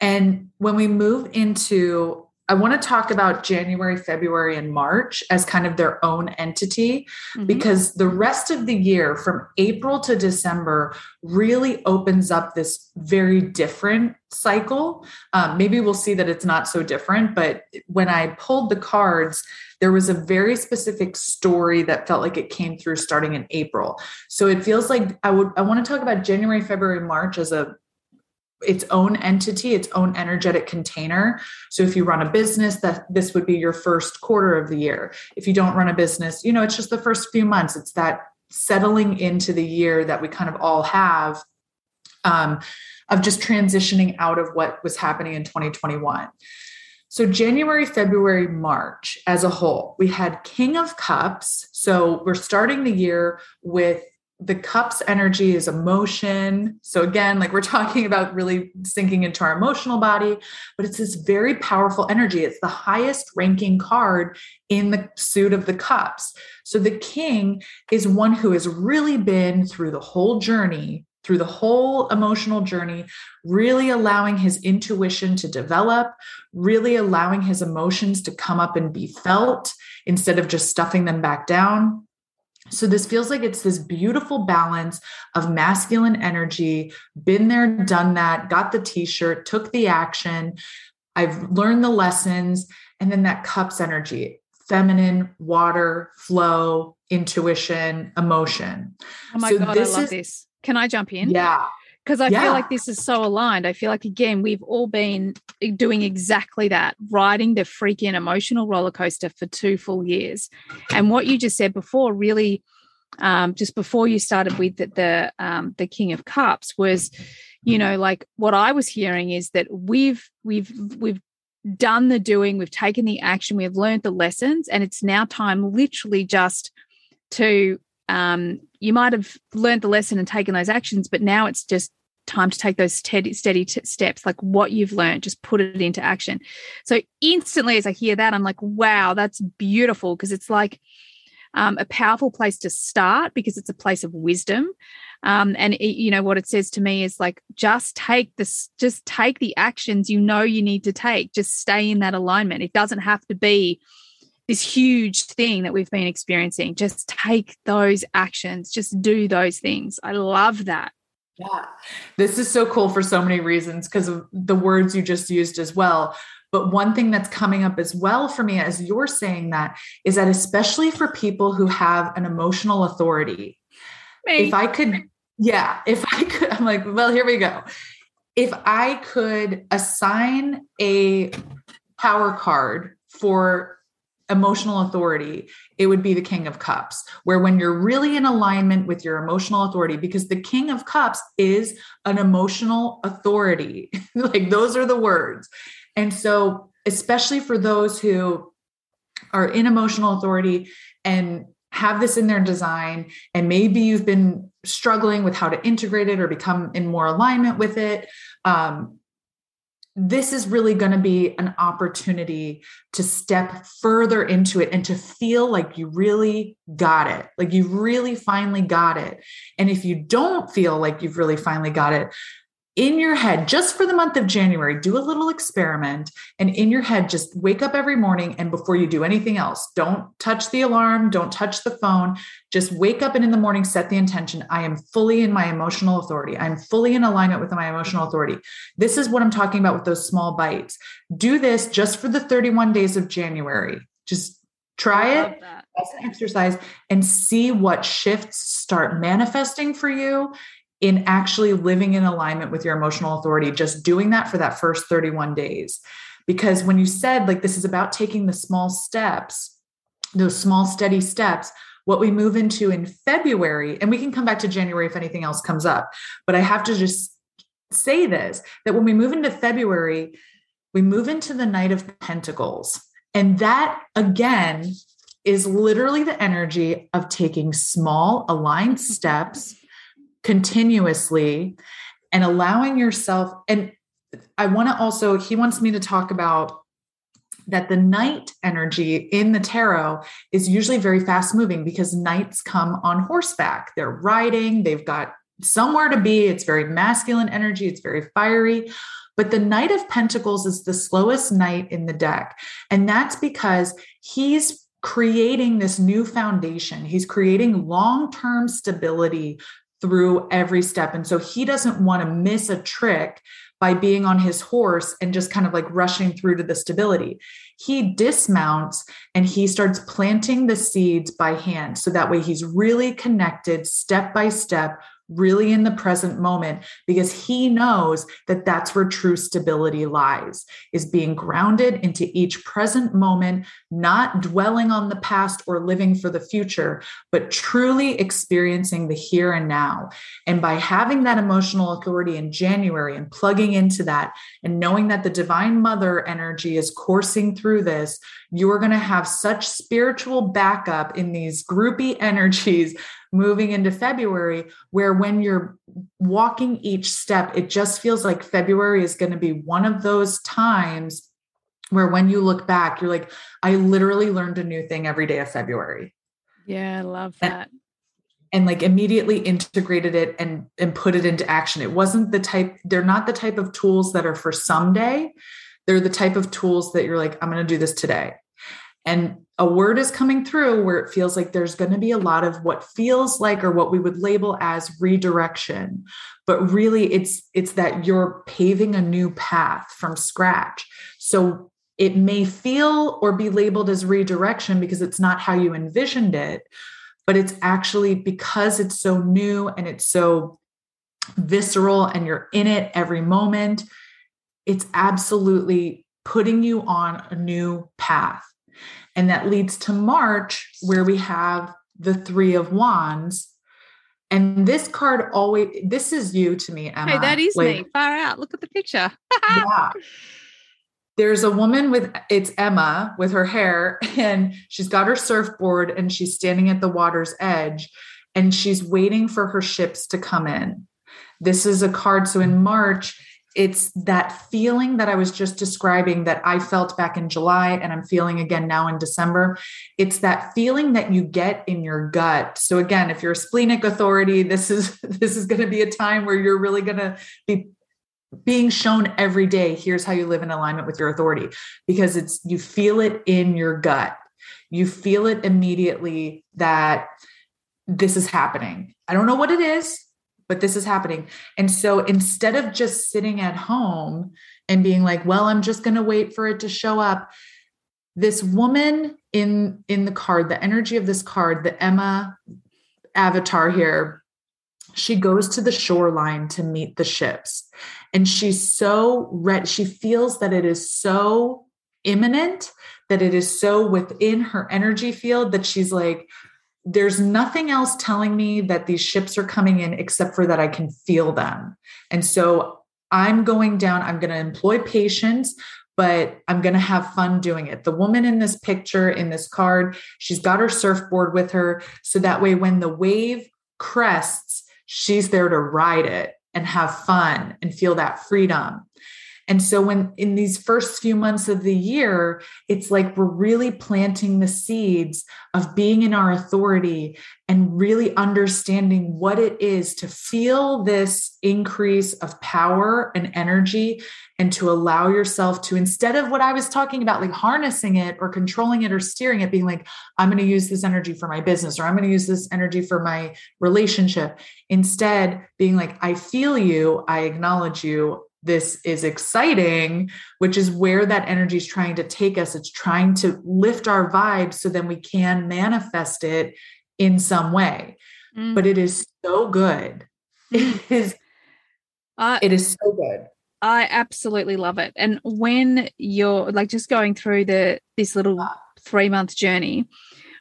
And when we move into I want to talk about January, February, and March as kind of their own entity mm-hmm. because the rest of the year, from April to December, really opens up this very different cycle. Um, maybe we'll see that it's not so different, but when I pulled the cards, there was a very specific story that felt like it came through starting in April. So it feels like I would I want to talk about January, February, March as a its own entity, its own energetic container. So if you run a business, that this would be your first quarter of the year. If you don't run a business, you know, it's just the first few months. It's that settling into the year that we kind of all have um, of just transitioning out of what was happening in 2021. So, January, February, March as a whole, we had King of Cups. So, we're starting the year with the cups energy is emotion. So, again, like we're talking about really sinking into our emotional body, but it's this very powerful energy. It's the highest ranking card in the suit of the cups. So, the king is one who has really been through the whole journey through the whole emotional journey, really allowing his intuition to develop, really allowing his emotions to come up and be felt instead of just stuffing them back down. So, this feels like it's this beautiful balance of masculine energy, been there, done that, got the t shirt, took the action. I've learned the lessons. And then that cups energy, feminine, water, flow, intuition, emotion. Oh my so God, I love is, this. Can I jump in? Yeah. Because I yeah. feel like this is so aligned. I feel like, again, we've all been doing exactly that, riding the freaking emotional roller coaster for two full years. And what you just said before, really, um, just before you started with the the, um, the King of Cups, was you know like what i was hearing is that we've we've we've done the doing we've taken the action we've learned the lessons and it's now time literally just to um you might have learned the lesson and taken those actions but now it's just time to take those steady, steady steps like what you've learned just put it into action. So instantly as i hear that i'm like wow that's beautiful because it's like um, a powerful place to start because it's a place of wisdom. Um, and it, you know what it says to me is like just take this just take the actions you know you need to take. Just stay in that alignment. It doesn't have to be this huge thing that we've been experiencing just take those actions just do those things i love that yeah. This is so cool for so many reasons because of the words you just used as well. But one thing that's coming up as well for me as you're saying that is that especially for people who have an emotional authority, me. if I could, yeah, if I could, I'm like, well, here we go. If I could assign a power card for emotional authority, it would be the King of Cups, where when you're really in alignment with your emotional authority, because the King of Cups is an emotional authority, like those are the words. And so, especially for those who are in emotional authority and have this in their design, and maybe you've been struggling with how to integrate it or become in more alignment with it. Um, this is really going to be an opportunity to step further into it and to feel like you really got it, like you really finally got it. And if you don't feel like you've really finally got it, in your head, just for the month of January, do a little experiment. And in your head, just wake up every morning. And before you do anything else, don't touch the alarm, don't touch the phone. Just wake up and in the morning, set the intention I am fully in my emotional authority. I'm fully in alignment with my emotional authority. This is what I'm talking about with those small bites. Do this just for the 31 days of January. Just try it as an exercise and see what shifts start manifesting for you in actually living in alignment with your emotional authority, just doing that for that first 31 days. Because when you said, like, this is about taking the small steps, those small, steady steps, what we move into in February, and we can come back to January if anything else comes up, but I have to just say this that when we move into February, we move into the knight of Pentacles. And that again is literally the energy of taking small, aligned steps continuously and allowing yourself and i want to also he wants me to talk about that the knight energy in the tarot is usually very fast moving because knights come on horseback. They're riding they've got somewhere to be. It's very masculine energy it's very fiery. But the knight of pentacles is the slowest knight in the deck and that's because he's creating this new foundation. He's creating long-term stability through every step. And so he doesn't want to miss a trick by being on his horse and just kind of like rushing through to the stability. He dismounts and he starts planting the seeds by hand. So that way he's really connected step by step really in the present moment because he knows that that's where true stability lies is being grounded into each present moment not dwelling on the past or living for the future but truly experiencing the here and now. And by having that emotional authority in January and plugging into that and knowing that the divine mother energy is coursing through this you're going to have such spiritual backup in these groupy energies moving into February, where when you're walking each step, it just feels like February is going to be one of those times where when you look back, you're like, I literally learned a new thing every day of February. Yeah, I love that. And, and like immediately integrated it and and put it into action. It wasn't the type, they're not the type of tools that are for someday. They're the type of tools that you're like, I'm going to do this today. And a word is coming through where it feels like there's going to be a lot of what feels like or what we would label as redirection but really it's it's that you're paving a new path from scratch so it may feel or be labeled as redirection because it's not how you envisioned it but it's actually because it's so new and it's so visceral and you're in it every moment it's absolutely putting you on a new path and that leads to March, where we have the Three of Wands. And this card always, this is you to me, Emma. Hey, that is like, me. Far out. Look at the picture. yeah. There's a woman with, it's Emma with her hair, and she's got her surfboard and she's standing at the water's edge and she's waiting for her ships to come in. This is a card. So in March, it's that feeling that I was just describing that I felt back in July and I'm feeling again now in December. It's that feeling that you get in your gut. So again, if you're a splenic authority, this is this is going to be a time where you're really going to be being shown every day here's how you live in alignment with your authority because it's you feel it in your gut. You feel it immediately that this is happening. I don't know what it is but this is happening. And so instead of just sitting at home and being like, well, I'm just going to wait for it to show up, this woman in in the card, the energy of this card, the Emma avatar here, she goes to the shoreline to meet the ships. And she's so red, she feels that it is so imminent, that it is so within her energy field that she's like, there's nothing else telling me that these ships are coming in except for that I can feel them. And so I'm going down, I'm going to employ patience, but I'm going to have fun doing it. The woman in this picture, in this card, she's got her surfboard with her. So that way, when the wave crests, she's there to ride it and have fun and feel that freedom. And so, when in these first few months of the year, it's like we're really planting the seeds of being in our authority and really understanding what it is to feel this increase of power and energy and to allow yourself to, instead of what I was talking about, like harnessing it or controlling it or steering it, being like, I'm going to use this energy for my business or I'm going to use this energy for my relationship. Instead, being like, I feel you, I acknowledge you, this is exciting, which is where that energy is trying to take us. It's trying to lift our vibes so then we can manifest it in some way. Mm. But it is so good. Mm. It is uh, it is so good. I absolutely love it. And when you're like just going through the this little ah. three month journey,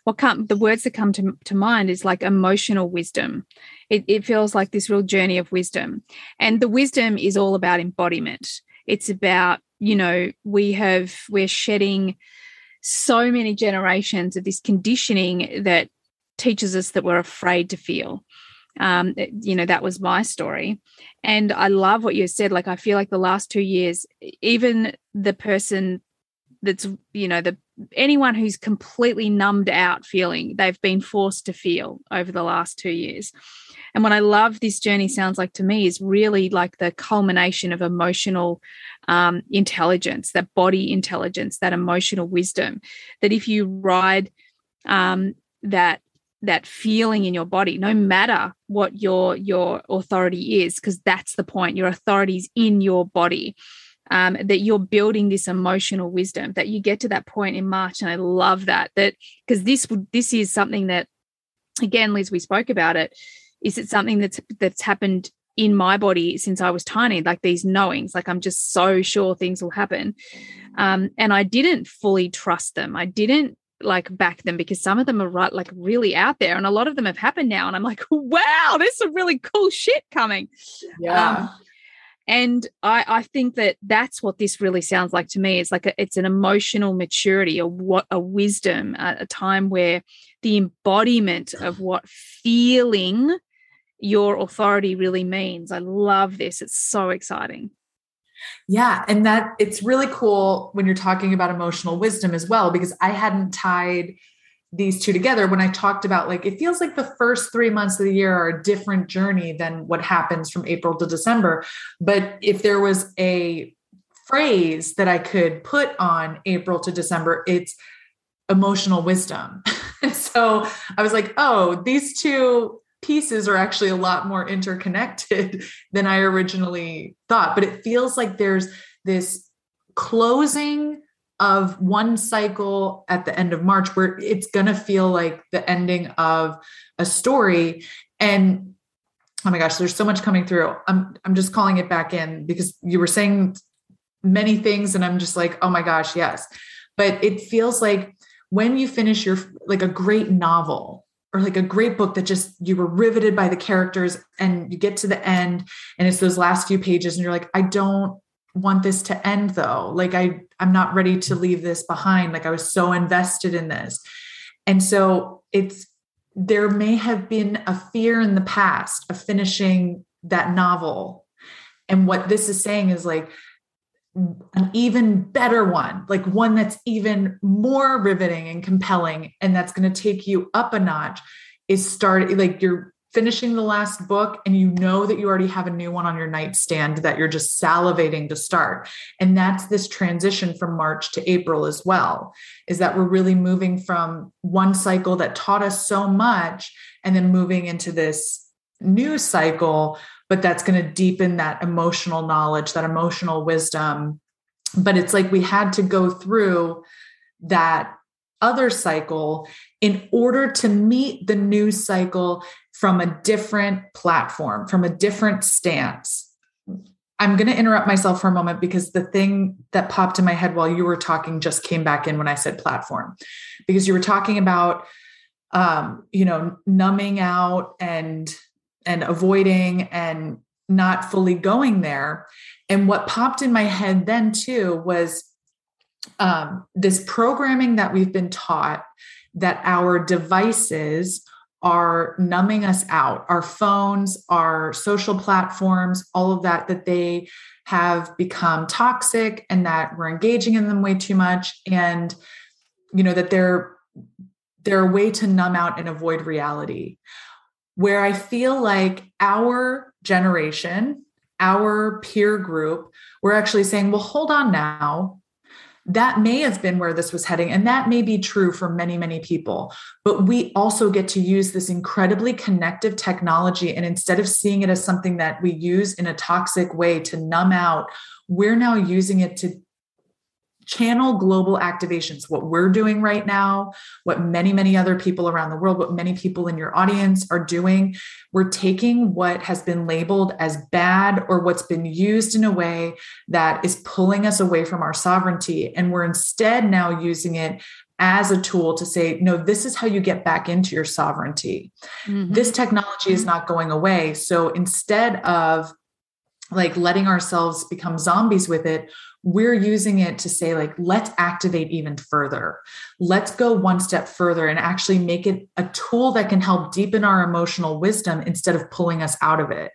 what come the words that come to, to mind is like emotional wisdom. It, it feels like this real journey of wisdom. And the wisdom is all about embodiment. It's about you know we have we're shedding so many generations of this conditioning that teaches us that we're afraid to feel. Um, you know that was my story. And i love what you said. Like i feel like the last two years even the person that's you know the anyone who's completely numbed out feeling they've been forced to feel over the last two years. And what i love this journey sounds like to me is really like the culmination of emotional um, intelligence that body intelligence that emotional wisdom that if you ride um, that that feeling in your body no matter what your your authority is because that's the point your authority is in your body um, that you're building this emotional wisdom that you get to that point in march and i love that that because this this is something that again liz we spoke about it is it something that's that's happened in my body since i was tiny like these knowings like i'm just so sure things will happen. Um, and i didn't fully trust them. I didn't like back them because some of them are right like really out there and a lot of them have happened now and i'm like wow there's some really cool shit coming. Yeah. Um, and I, I think that that's what this really sounds like to me. It's like a, it's an emotional maturity, a what a wisdom, a, a time where the embodiment of what feeling your authority really means. I love this. It's so exciting. Yeah. And that it's really cool when you're talking about emotional wisdom as well, because I hadn't tied these two together when I talked about like it feels like the first three months of the year are a different journey than what happens from April to December. But if there was a phrase that I could put on April to December, it's emotional wisdom. so I was like, oh, these two pieces are actually a lot more interconnected than I originally thought. But it feels like there's this closing of one cycle at the end of March where it's going to feel like the ending of a story. And oh my gosh, there's so much coming through. I'm, I'm just calling it back in because you were saying many things and I'm just like, oh my gosh, yes. But it feels like when you finish your like a great novel, or like a great book that just you were riveted by the characters and you get to the end and it's those last few pages and you're like, I don't want this to end though. Like I I'm not ready to mm-hmm. leave this behind. Like I was so invested in this. And so it's there may have been a fear in the past of finishing that novel. And what this is saying is like an even better one, like one that's even more riveting and compelling, and that's going to take you up a notch, is start like you're finishing the last book and you know that you already have a new one on your nightstand that you're just salivating to start. And that's this transition from March to April as well, is that we're really moving from one cycle that taught us so much and then moving into this new cycle but that's going to deepen that emotional knowledge, that emotional wisdom. But it's like we had to go through that other cycle in order to meet the new cycle from a different platform, from a different stance. I'm going to interrupt myself for a moment because the thing that popped in my head while you were talking just came back in when I said platform, because you were talking about, um, you know, numbing out and and avoiding and not fully going there. And what popped in my head then too was um, this programming that we've been taught that our devices are numbing us out, our phones, our social platforms, all of that, that they have become toxic and that we're engaging in them way too much. And, you know, that they're they're a way to numb out and avoid reality where I feel like our generation, our peer group, we're actually saying, well, hold on now. That may have been where this was heading, and that may be true for many, many people. But we also get to use this incredibly connective technology. And instead of seeing it as something that we use in a toxic way to numb out, we're now using it to channel global activations what we're doing right now what many many other people around the world what many people in your audience are doing. We're taking what has been labeled as bad or what's been used in a way that is pulling us away from our sovereignty and we're instead now using it as a tool to say no this is how you get back into your sovereignty. Mm-hmm. this technology is not going away. So instead of like letting ourselves become zombies with it we're using it to say like let's activate even further. Let's go one step further and actually make it a tool that can help deepen our emotional wisdom instead of pulling us out of it.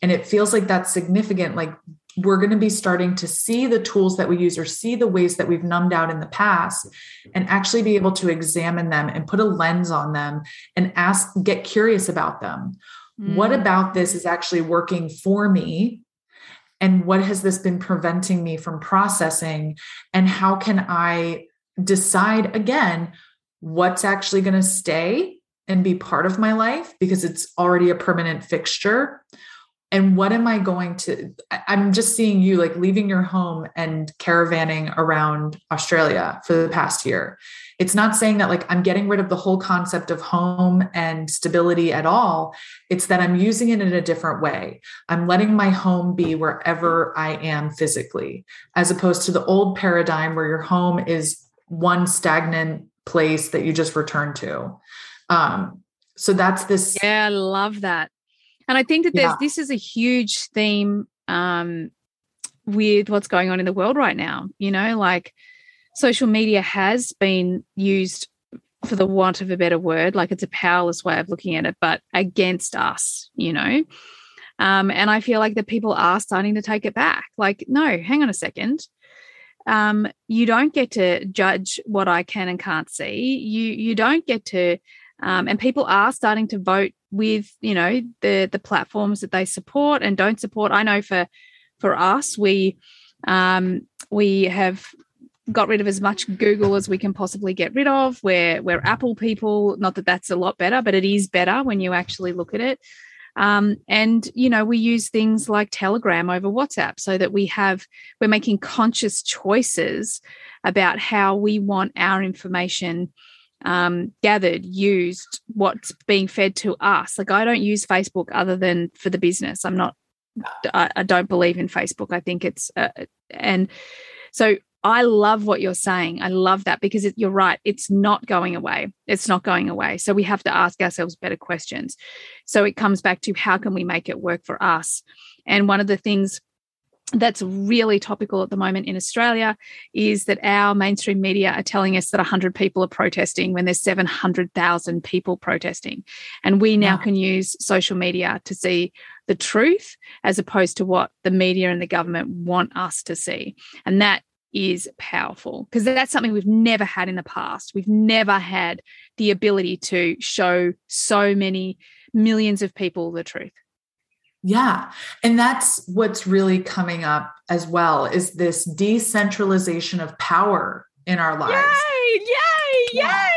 And it feels like that's significant. Like we're going to be starting to see the tools that we use or see the ways that we've numbed out in the past and actually be able to examine them and put a lens on them and ask get curious about them. Mm. what about this is actually working for me and what has this been preventing me from processing? And how can i decide again what's actually going to stay and be part of my life? Because it's already a permanent fixture and what am i going to i'm just seeing you like leaving your home and caravanning around australia for the past year. It's not saying that like i'm getting rid of the whole concept of home and stability at all. It's that i'm using it in a different way. I'm letting my home be wherever i am physically as opposed to the old paradigm where your home is one stagnant place that you just return to. Um so that's this yeah i love that and I think that there's yeah. this is a huge theme um, with what's going on in the world right now. You know, like social media has been used for the want of a better word, like it's a powerless way of looking at it, but against us, you know. Um, and I feel like the people are starting to take it back. Like, no, hang on a second. Um, you don't get to judge what I can and can't see. You you don't get to um, and people are starting to vote with you know the the platforms that they support and don't support. I know for for us we um we have got rid of as much google as we can possibly get rid of. We're we're apple people. Not that that's a lot better but it is better when you actually look at it. Um, and you know we use things like telegram over whatsapp so that we have we're making conscious choices about how we want our information um, gathered, used, what's being fed to us. Like I don't use Facebook other than for the business. I'm not. I, I don't believe in Facebook. I think it's uh, and so I love what you're saying. I love that because it, you're right. It's not going away. It's not going away. So we have to ask ourselves better questions. So it comes back to how can we make it work for us? And one of the things that's really topical at the moment in Australia is that our mainstream media are telling us that 100 people are protesting when there's 700,000 people protesting. And we now can use social media to see the truth as opposed to what the media and the government want us to see. And that is powerful because that's something we've never had in the past. We've never had the ability to show so many millions of people the truth. Yeah. And that's what's really coming up as well is this decentralization of power in our lives. Yay, yay, yeah.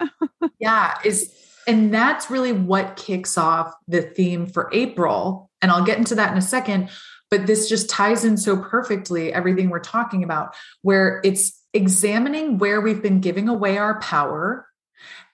yay. yeah, is and that's really what kicks off the theme for April. And I'll get into that in a second, but this just ties in so perfectly everything we're talking about where it's examining where we've been giving away our power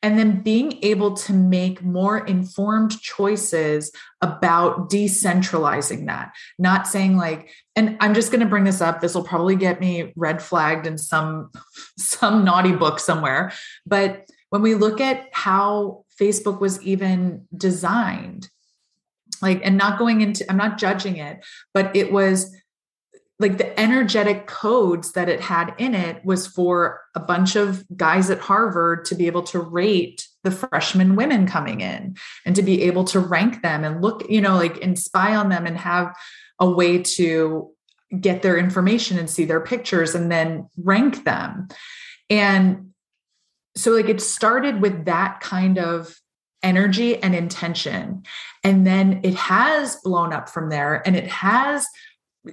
and then being able to make more informed choices about decentralizing that. Not saying like and i'm just going to bring this up this will probably get me red flagged in some some naughty book somewhere. But when we look at how facebook was even designed like and not going into i'm not judging it but it was like the energetic codes that it had in it was for a bunch of guys at Harvard to be able to rate the freshman women coming in and to be able to rank them and look, you know, like and spy on them and have a way to get their information and see their pictures and then rank them. And so, like, it started with that kind of energy and intention. And then it has blown up from there and it has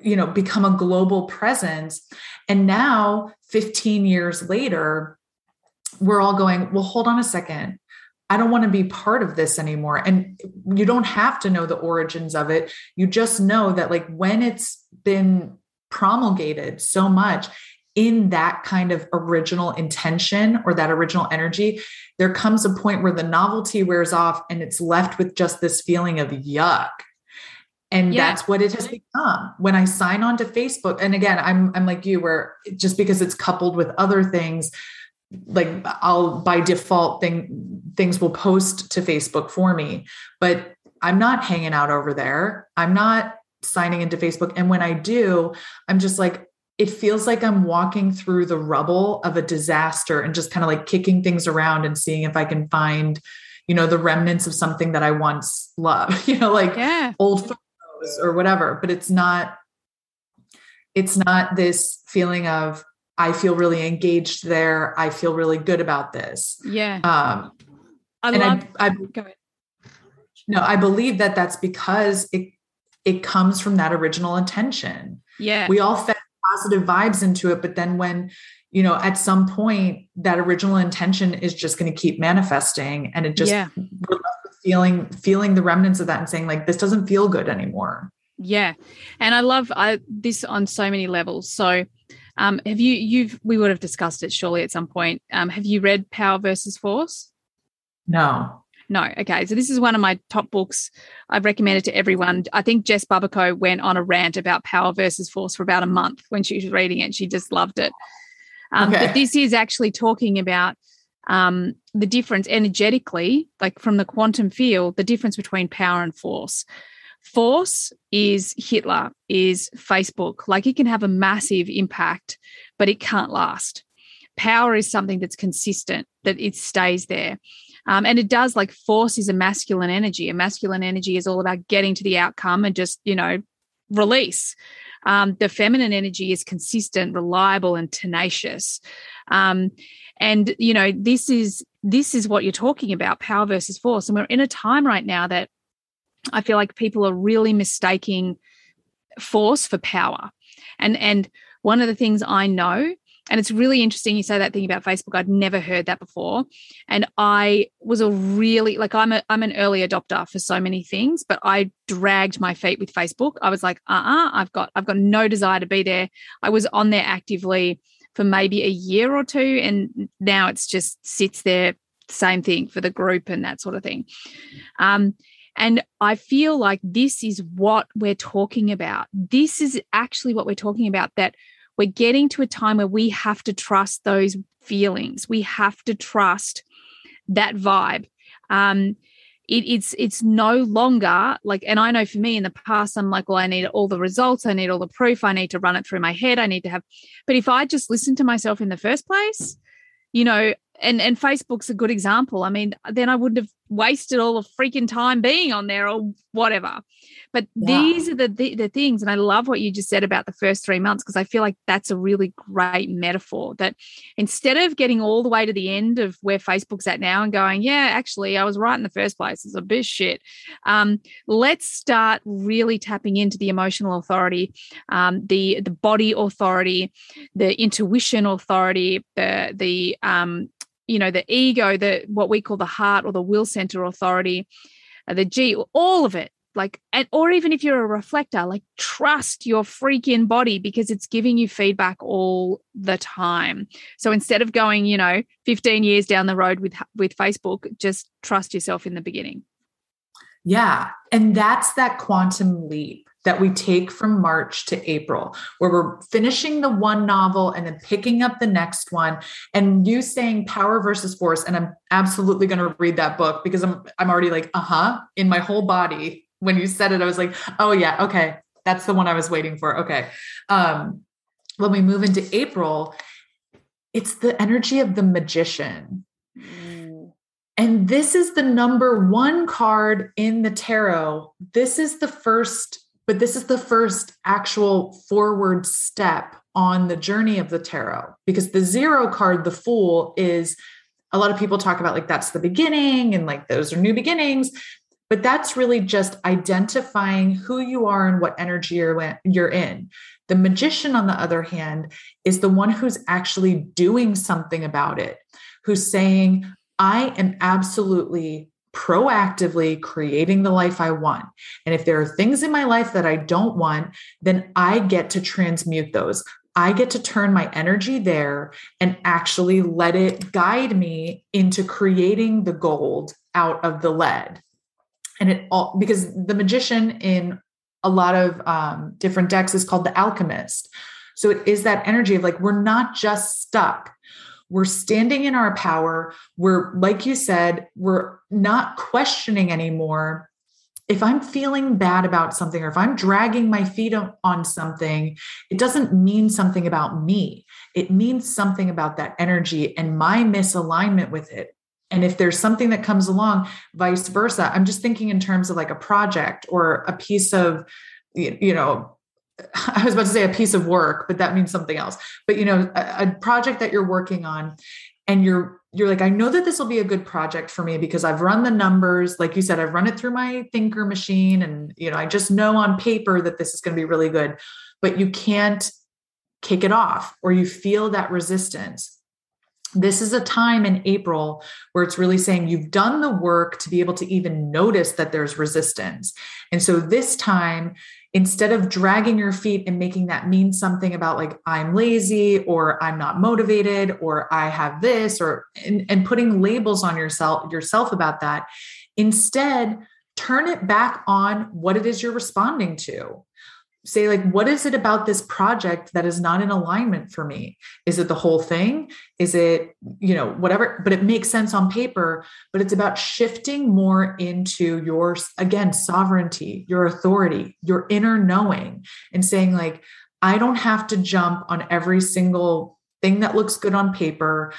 you know become a global presence and now 15 years later we're all going well hold on a second I don't want to be part of this anymore. And you don't have to know the origins of it. You just know that, like, when it's been promulgated so much in that kind of original intention or that original energy, there comes a point where the novelty wears off and it's left with just this feeling of yuck and yeah. that's what it has become when i sign on to facebook and again i'm i'm like you where just because it's coupled with other things like i'll by default thing things will post to facebook for me but i'm not hanging out over there i'm not signing into facebook and when i do i'm just like it feels like i'm walking through the rubble of a disaster and just kind of like kicking things around and seeing if i can find you know the remnants of something that i once loved you know like yeah. old or whatever but it's not it's not this feeling of i feel really engaged there i feel really good about this. Yeah. Um i love I, I, go ahead. no i believe that that's because it it comes from that original intention. Yeah. We all fed positive vibes into it but then when you know at some point that original intention is just going to keep manifesting and it just yeah feeling feeling the remnants of that and saying like this doesn't feel good anymore. Yeah. And i love I, this on so many levels. So um, have you you've we would have discussed it surely at some point. Um, have you read power versus force? No. No. Okay. So this is one of my top books. I've recommended to everyone. I think jess bubico went on a rant about power versus force for about a month when she was reading it. She just loved it. Um, okay. but this is actually talking about um, the difference energetically, like from the quantum field, the difference between power and force. Force is Hitler, is Facebook. Like it can have a massive impact, but it can't last. Power is something that's consistent, that it stays there. Um, and it does like force is a masculine energy. A masculine energy is all about getting to the outcome and just, you know, release. Um, the feminine energy is consistent, reliable, and tenacious. Um, and you know, this is this is what you're talking about, power versus force. And we're in a time right now that I feel like people are really mistaking force for power. And and one of the things I know and it's really interesting you say that thing about Facebook. I'd never heard that before. And I was a really like I'm a I'm an early adopter for so many things, but I dragged my feet with Facebook. I was like, uh-uh, I've got I've got no desire to be there. I was on there actively for maybe a year or two. And now it's just sits there, same thing for the group and that sort of thing. Um, and I feel like this is what we're talking about. This is actually what we're talking about that we're getting to a time where we have to trust those feelings. We have to trust that vibe. Um, it, it's it's no longer like and i know for me in the past i'm like well i need all the results i need all the proof i need to run it through my head i need to have but if i just listen to myself in the first place you know and and facebook's a good example i mean then i wouldn't have wasted all the freaking time being on there or whatever but yeah. these are the, the, the things, and I love what you just said about the first three months because I feel like that's a really great metaphor. That instead of getting all the way to the end of where Facebook's at now and going, yeah, actually, I was right in the first place. It's a bit shit. Um, let's start really tapping into the emotional authority, um, the the body authority, the intuition authority, the the um, you know the ego, the what we call the heart or the will center authority, uh, the G, all of it like and or even if you're a reflector like trust your freaking body because it's giving you feedback all the time. So instead of going you know 15 years down the road with with facebook just trust yourself in the beginning. Yeah and that's that quantum leap that we take from March to April, where we're finishing the one novel and then picking up the next one. And you saying power versus force, and I'm absolutely going to read that book because I'm I'm already like, uh huh, in my whole body when you said it, I was like, oh yeah, okay. That's the one I was waiting for. Okay. Um, when we move into April, it's the energy of the magician. Mm. And this is the number one card in the tarot. This is the first, but this is the first actual forward step on the journey of the tarot because the zero card, the fool, is a lot of people talk about like that's the beginning and like those are new beginnings. But that's really just identifying who you are and what energy you're, in. The magician, on the other hand, is the one who's actually doing something about it, who's saying, I am absolutely proactively creating the life I want. And if there are things in my life that I don't want, then I get to transmute those. I get to turn my energy there and actually let it guide me into creating the gold out of the lead and it all because the magician in a lot of um, different decks is called the alchemist so it is that energy of like we're not just stuck we're standing in our power. We're like you said we're not questioning anymore. If i'm feeling bad about something or if i'm dragging my feet on something it doesn't mean something about me. It means something about that energy and my misalignment with it. And if there's something that comes along, vice versa, I'm just thinking in terms of like a project or a piece of, you know, I was about to say a piece of work, but that means something else. But you know, a, a project that you're working on and you're you're like, I know that this will be a good project for me because I've run the numbers. Like you said, I've run it through my thinker machine. And you know, I just know on paper that this is going to be really good, but you can't kick it off or you feel that resistance this is a time in April where it's really saying you've done the work to be able to even notice that there's resistance. And so this time, instead of dragging your feet and making that mean something about like I'm lazy or I'm not motivated or I have this or and, and putting labels on yourself yourself about that, instead turn it back on what it is you're responding to say like what is it about this project that is not in alignment for me? Is it the whole thing? Is it you know whatever but it makes sense on paper but it's about shifting more into your again sovereignty your authority your inner knowing and saying like i don't have to jump on every single thing that looks good on paper.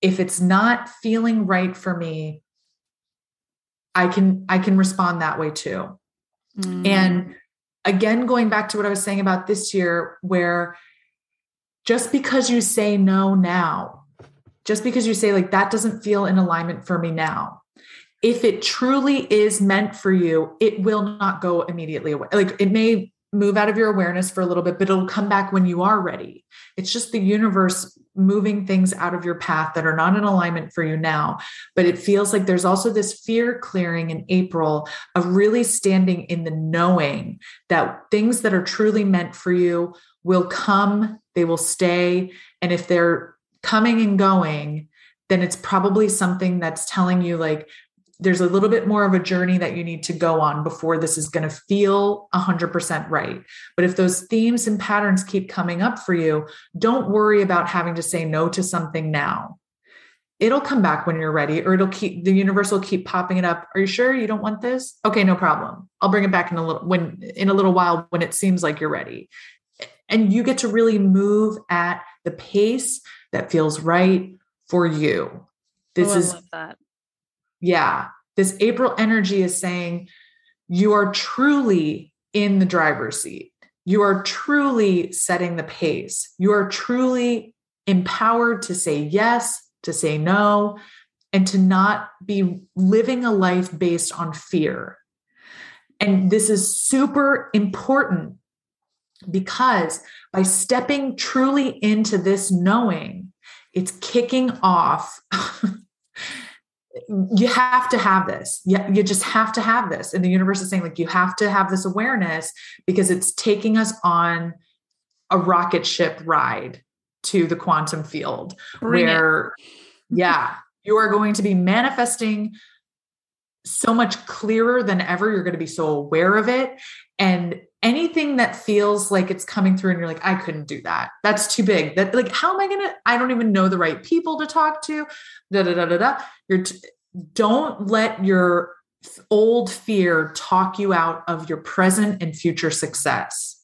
If it's not feeling right for me i can i can respond that way too. Mm. and again, going back to what I was saying about this year, where just because you say no now, just because you say, like, that doesn't feel in alignment for me now, if it truly is meant for you, it will not go immediately away. Like, it may move out of your awareness for a little bit, but it'll come back when you are ready. It's just the universe moving things out of your path that are not in alignment for you now. But it feels like there's also this fear clearing in April of really standing in the knowing that things that are truly meant for you will come, they will stay. And if they're coming and going, then it's probably something that's telling you, like, there's a little bit more of a journey that you need to go on before this is going to feel 100% right. But if those themes and patterns keep coming up for you, don't worry about having to say no to something now. It'll come back when you're ready, or it'll keep the universe will keep popping it up. Are you sure you don't want this? Okay, no problem. I'll bring it back in a little when in a little while when it seems like you're ready. And you get to really move at the pace that feels right for you. This oh, is that yeah, this April energy is saying you are truly in the driver's seat. You are truly setting the pace. You are truly empowered to say yes, to say no, and to not be living a life based on fear. And this is super important because by stepping truly into this knowing, it's kicking off you have to have this. Yeah, you just have to have this. And the universe is saying, like, you have to have this awareness because it's taking us on a rocket ship ride to the quantum field Bring where, it. yeah, you are going to be manifesting so much clearer than ever. You're going to be so aware of it. And anything that feels like it's coming through and you're like, I couldn't do that. That's too big. That like, how am I gonna? I don't even know the right people to talk to. Da da da da da. You're t- don't let your old fear talk you out of your present and future success.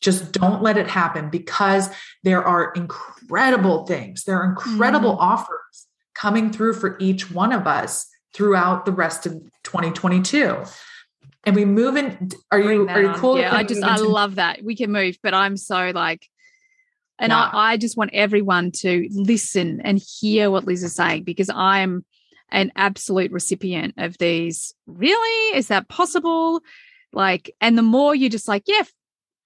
Just don't let it happen because there are incredible things. There are incredible mm. offers coming through for each one of us throughout the rest of 2022 and we move in are you are you cool yeah i just i love that we can move but i'm so like and I, I just want everyone to listen and hear what liz is saying because i'm an absolute recipient of these. Really? Is that possible? Like, and the more you just like, yeah,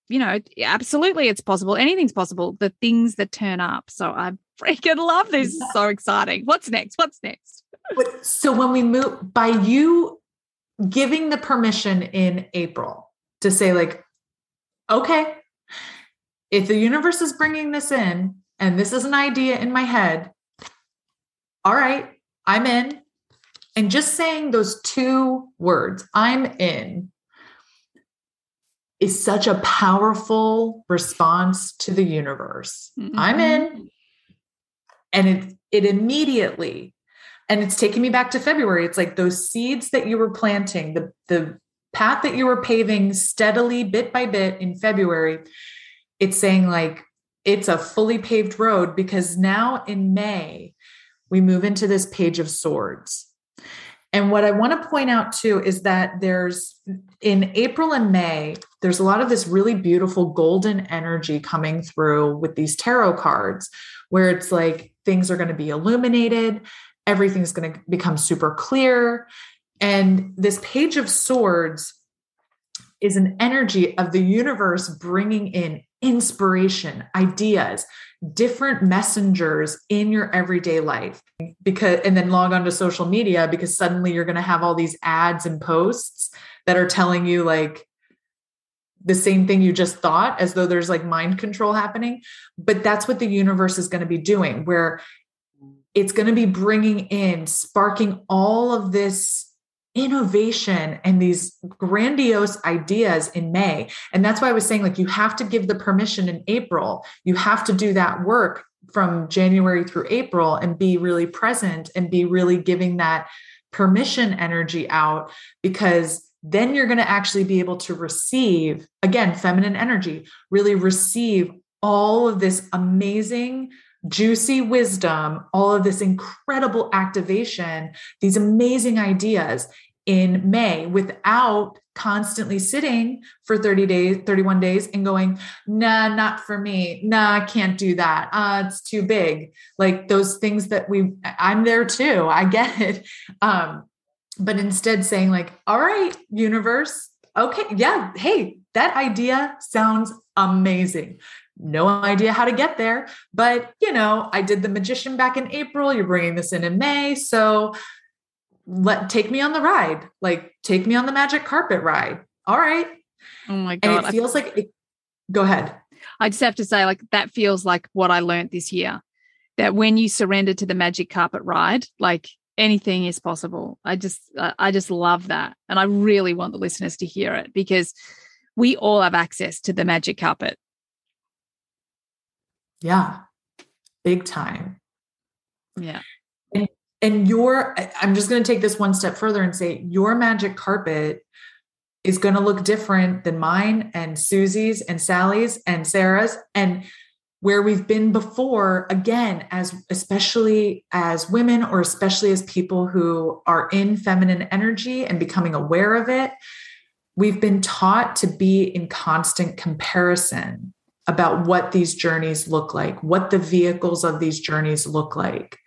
you know, absolutely it's possible. Anything's possible. The things that turn up. So I freaking love this. Yeah. So exciting. What's next? What's next? So when we move by you giving the permission in April to say, like, okay, if the universe is bringing this in and this is an idea in my head, all right, I'm in. And just saying those two words, I'm in, is such a powerful response to the universe. Mm-hmm. I'm in. And it it immediately, and it's taking me back to February. It's like those seeds that you were planting, the the path that you were paving steadily bit by bit in February. It's saying like it's a fully paved road because now in May, we move into this page of swords. And what I want to point out too is that there's in April and May, there's a lot of this really beautiful golden energy coming through with these tarot cards, where it's like things are going to be illuminated, everything's going to become super clear. And this page of swords is an energy of the universe bringing in inspiration, ideas, different messengers in your everyday life because and then log on to social media because suddenly you're going to have all these ads and posts that are telling you like the same thing you just thought as though there's like mind control happening but that's what the universe is going to be doing where it's going to be bringing in sparking all of this innovation and these grandiose ideas in May. And that's why I was saying, like, you have to give the permission in April. You have to do that work from January through April and be really present and be really giving that permission energy out because then you're going to actually be able to receive, again, feminine energy, really receive all of this amazing juicy wisdom, all of this incredible activation, these amazing ideas in May without constantly sitting for 30 days, 31 days and going, nah, not for me. Nah, I can't do that. Uh, it's too big. Like those things that we, I'm there too. I get it. Um, but instead saying like, all right, universe, okay, yeah, hey, that idea sounds amazing. No idea how to get there, but you know, I did the magician back in April. You're bringing this in in May, so let take me on the ride like take me on the magic carpet ride all right oh my god and it feels like it, go ahead i just have to say like that feels like what i learned this year that when you surrender to the magic carpet ride like anything is possible. I just I just love that. And I really want the listeners to hear it because we all have access to the magic carpet. Yeah. Big time. Yeah. And, and your I'm just going to take this one step further and say your magic carpet is going to look different than mine and Susie's and Sally's and Sarah's and where we've been before again as especially as women or especially as people who are in feminine energy and becoming aware of it we've been taught to be in constant comparison about what these journeys look like what the vehicles of these journeys look like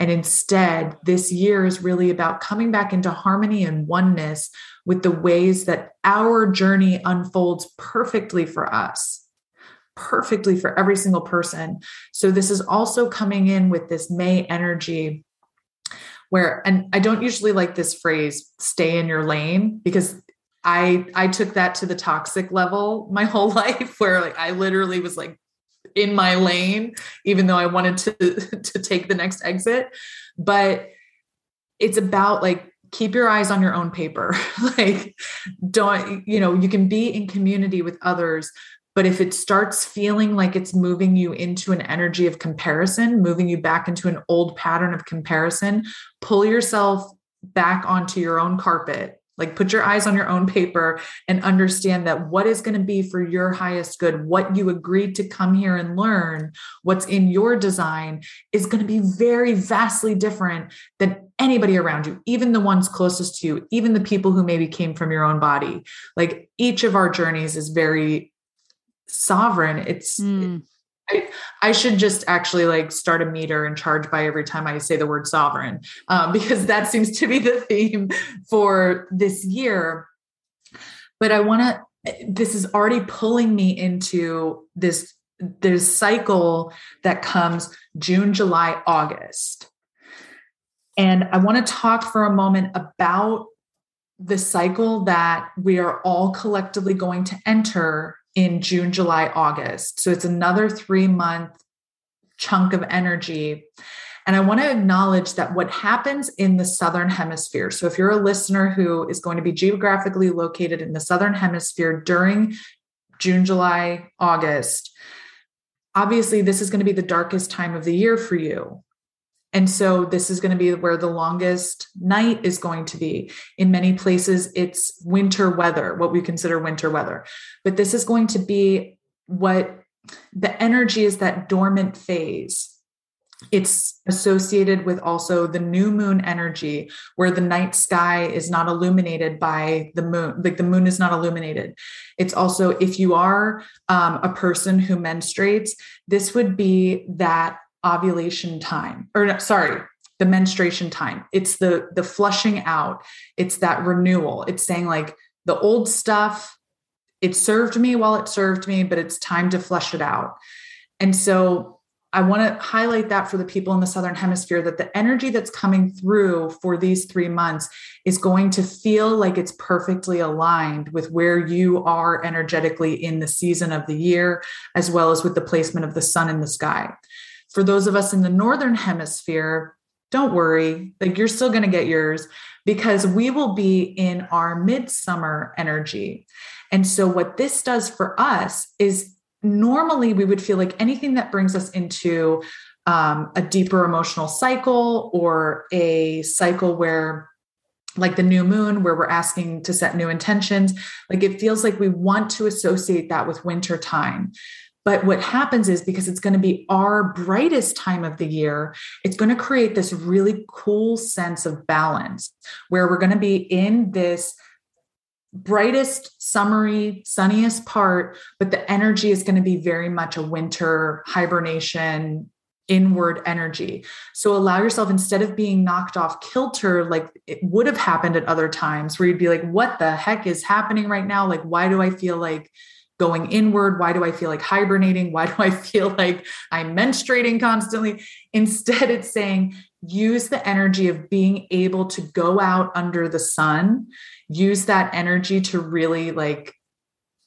and instead this year is really about coming back into harmony and oneness with the ways that our journey unfolds perfectly for us perfectly for every single person. So this is also coming in with this May energy where and I don't usually like this phrase stay in your lane because I I took that to the toxic level my whole life where like I literally was like in my lane even though I wanted to to take the next exit but it's about like keep your eyes on your own paper like don't you know you can be in community with others but if it starts feeling like it's moving you into an energy of comparison, moving you back into an old pattern of comparison, pull yourself back onto your own carpet. Like put your eyes on your own paper and understand that what is going to be for your highest good, what you agreed to come here and learn, what's in your design is going to be very vastly different than anybody around you, even the ones closest to you, even the people who maybe came from your own body. Like each of our journeys is very sovereign. It's mm. I, I, should just actually like start a meter and charge by every time I say the word sovereign, um, because that seems to be the theme for this year. But I want to. This is already pulling me into this this cycle that comes June, July, August. And I want to talk for a moment about the cycle that we are all collectively going to enter in June, July, August. So it's another three month chunk of energy. And I want to acknowledge that what happens in the Southern Hemisphere. So, if you're a listener who is going to be geographically located in the Southern Hemisphere during June, July, August, obviously this is going to be the darkest time of the year for you. And so this is going to be where the longest night is going to be. In many places, it's winter weather, what we consider winter weather. But this is going to be what the energy is that dormant phase. It's associated with also the new moon energy, where the night sky is not illuminated by the moon, like the moon is not illuminated. It's also, if you are um, a person who menstruates, this would be that ovulation time or no, sorry the menstruation time. It's the the flushing out. It's that renewal. It's saying like the old stuff it served me while it served me but it's time to flush it out. And so i want to highlight that for the people in the southern hemisphere that the energy that's coming through for these 3 months is going to feel like it's perfectly aligned with where you are energetically in the season of the year as well as with the placement of the sun in the sky for those of us in the northern hemisphere, don't worry, like you're still going to get yours because we will be in our midsummer energy. And so, what this does for us is normally we would feel like anything that brings us into um, a deeper emotional cycle or a cycle where like the new moon where we're asking to set new intentions like it feels like we want to associate that with winter time but what happens is because it's going to be our brightest time of the year, it's going to create this really cool sense of balance where we're going to be in this brightest, summery, sunniest part, but the energy is going to be very much a winter hibernation inward energy. So allow yourself instead of being knocked off kilter like it would have happened at other times where you'd be like what the heck is happening right now like why do I feel like going inward? Why do I feel like hibernating? Why do I feel like I'm menstruating constantly? Instead, it's saying use the energy of being able to go out under the sun, use that energy to really like.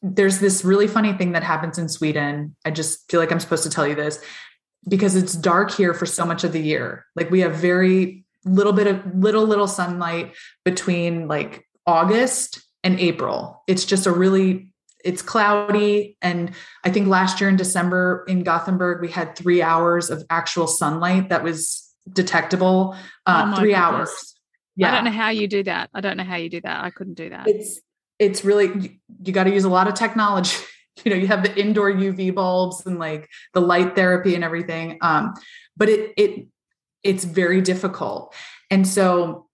There's this really funny thing that happens in Sweden. I just feel like I'm supposed to tell you this because it's dark here for so much of the year. Like we have very little bit of little little sunlight between like August and April. It's just a really it's cloudy and I think last year in December in Gothenburg we had 3 hours of actual sunlight that was detectable uh, oh 3 goodness. hours. Yeah. I don't know how you do that. I don't know how you do that. I couldn't do that. It's it's really you, you got to use a lot of technology. you know, you have the indoor UV bulbs and like the light therapy and everything. Um, but it it it's very difficult. And so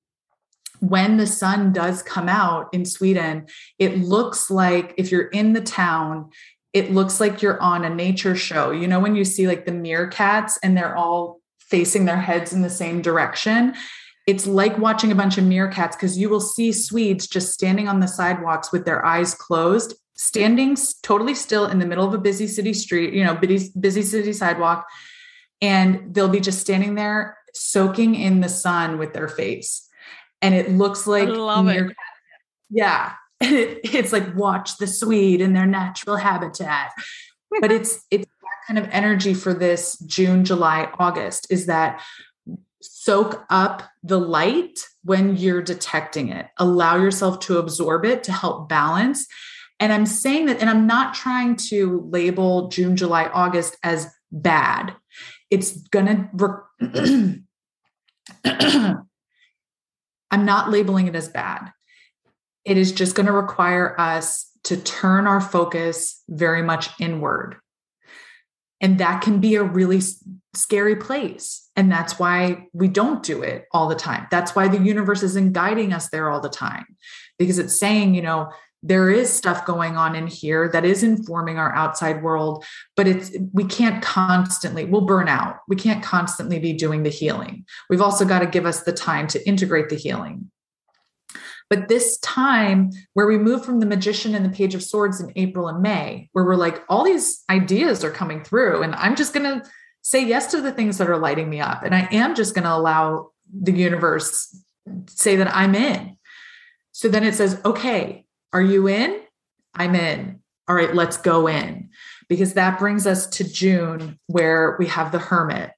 when the sun does come out in Sweden, it looks like if you're in the town, it looks like you're on a nature show. You know, when you see like the meerkats and they're all facing their heads in the same direction, it's like watching a bunch of meerkats because you will see Swedes just standing on the sidewalks with their eyes closed, standing totally still in the middle of a busy city street, you know, busy, busy city sidewalk. And they'll be just standing there soaking in the sun with their face. And it looks like meerkats. Yeah. It, it's like watch the Swede in their natural habitat. but it's it's that kind of energy for this June, July, August is that soak up the light when you're detecting it. Allow yourself to absorb it to help balance. And I'm saying that, and I'm not trying to label June, July, August as bad. It's going to, I'm not labeling it as bad. It is just going to require us to turn our focus very much inward. And that can be a really scary place. And that's why we don't do it all the time. That's why the universe isn't guiding us there all the time, because it's saying, you know, there is stuff going on in here that is informing our outside world, but it's we can't constantly, we'll burn out. We can't constantly be doing the healing. We've also got to give us the time to integrate the healing. But this time where we move from the magician and the page of swords in April and May, where we're like, all these ideas are coming through, and I'm just going to say yes to the things that are lighting me up. And I am just going to allow the universe say that I'm in. So then it says, okay, are you in? I'm in. All right, let's go in. Because that brings us to June, where we have the hermit.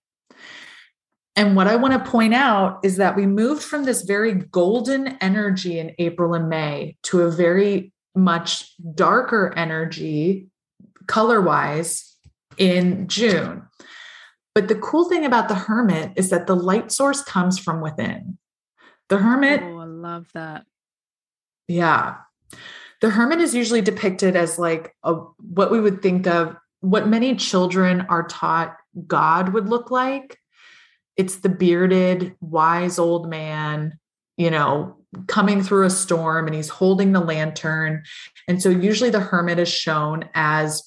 And what I want to point out is that we moved from this very golden energy in April and May to a very much darker energy, color wise, in June. But the cool thing about the hermit is that the light source comes from within. The hermit. Oh, I love that. Yeah. The hermit is usually depicted as like a, what we would think of, what many children are taught God would look like it's the bearded, wise old man, you know, coming through a storm and he's holding the lantern. And so usually the hermit is shown as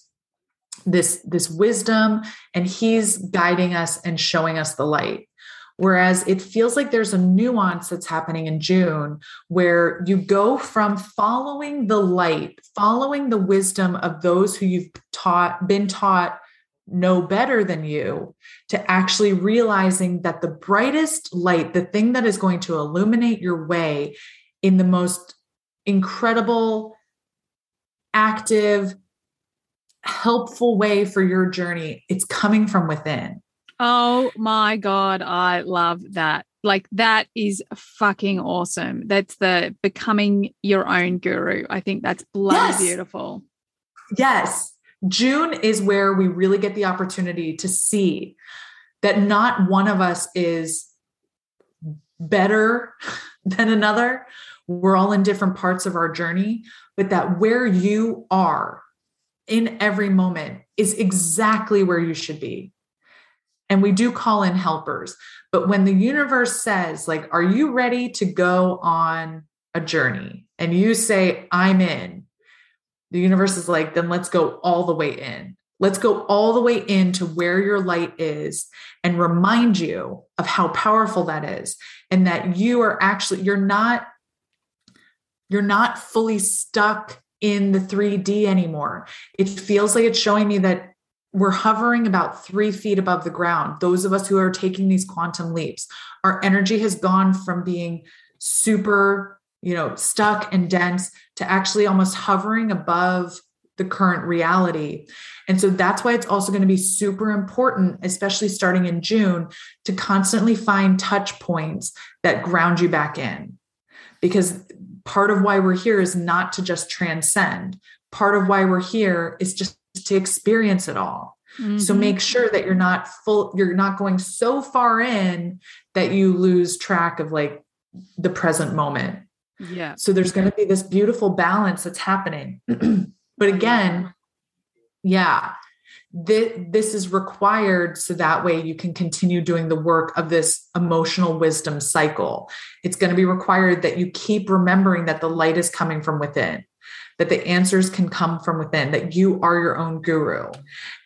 this this wisdom and he's guiding us and showing us the light whereas it feels like there's a nuance that's happening in June where you go from following the light following the wisdom of those who you've taught been taught know better than you to actually realizing that the brightest light, the thing that is going to illuminate your way in the most incredible, active, helpful way for your journey, it's coming from within. Oh my God, I love that. Like, that is fucking awesome. That's the becoming your own guru. I think that's bloody yes. beautiful. Yes. June is where we really get the opportunity to see that not one of us is better than another. We're all in different parts of our journey, but that where you are in every moment is exactly where you should be. And we do call in helpers. But when the universe says, like, are you ready to go on a journey? And you say, I'm in, the universe is like, then let's go all the way in. Let's go all the way into where your light is and remind you of how powerful that is and that you are actually you're not you're not fully stuck in the 3D anymore. It feels like it's showing me that we're hovering about three feet above the ground. Those of us who are taking these quantum leaps, our energy has gone from being super you know, stuck and dense to actually almost hovering above the current reality. And so that's why it's also going to be super important, especially starting in June, to constantly find touch points that ground you back in. Because part of why we're here is not to just transcend, part of why we're here is just to experience it all. Mm-hmm. So make sure that you're not full, you're not going so far in that you lose track of like the present moment. Yeah. So there's going to be this beautiful balance that's happening. but again, yeah, th- this is required so that way you can continue doing the work of this emotional wisdom cycle. It's going to be required that you keep remembering that the light is coming from within that the answers can come from within, that you are your own guru.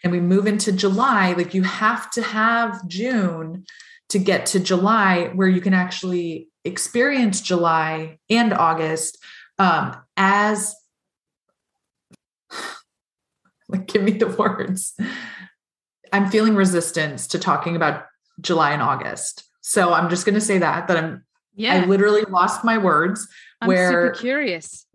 And we move into July, like you have to have June to get to July where you can actually experience July and August um, as like give me the words. I'm feeling resistance to talking about July and August. So I'm just going to say that that I'm yeah. I literally lost my words I'm where super curious.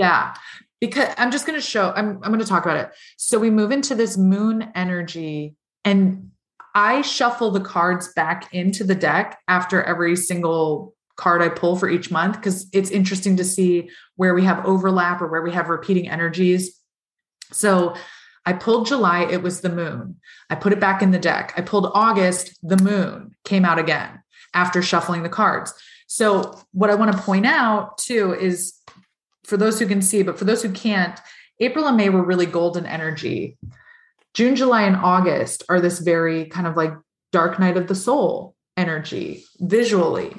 Yeah because I'm just going to show, I'm, I'm going to talk about it. So we move into this moon energy and I shuffle the cards back into the deck after every single card I pull for each month because it's interesting to see where we have overlap or where we have repeating energies. So I pulled July, it was the moon. I put it back in the deck. I pulled August, the moon came out again after shuffling the cards. So, what I want to point out too is for those who can see, but for those who can't, April and May were really golden energy. June, July, and August are this very kind of like dark night of the soul energy visually.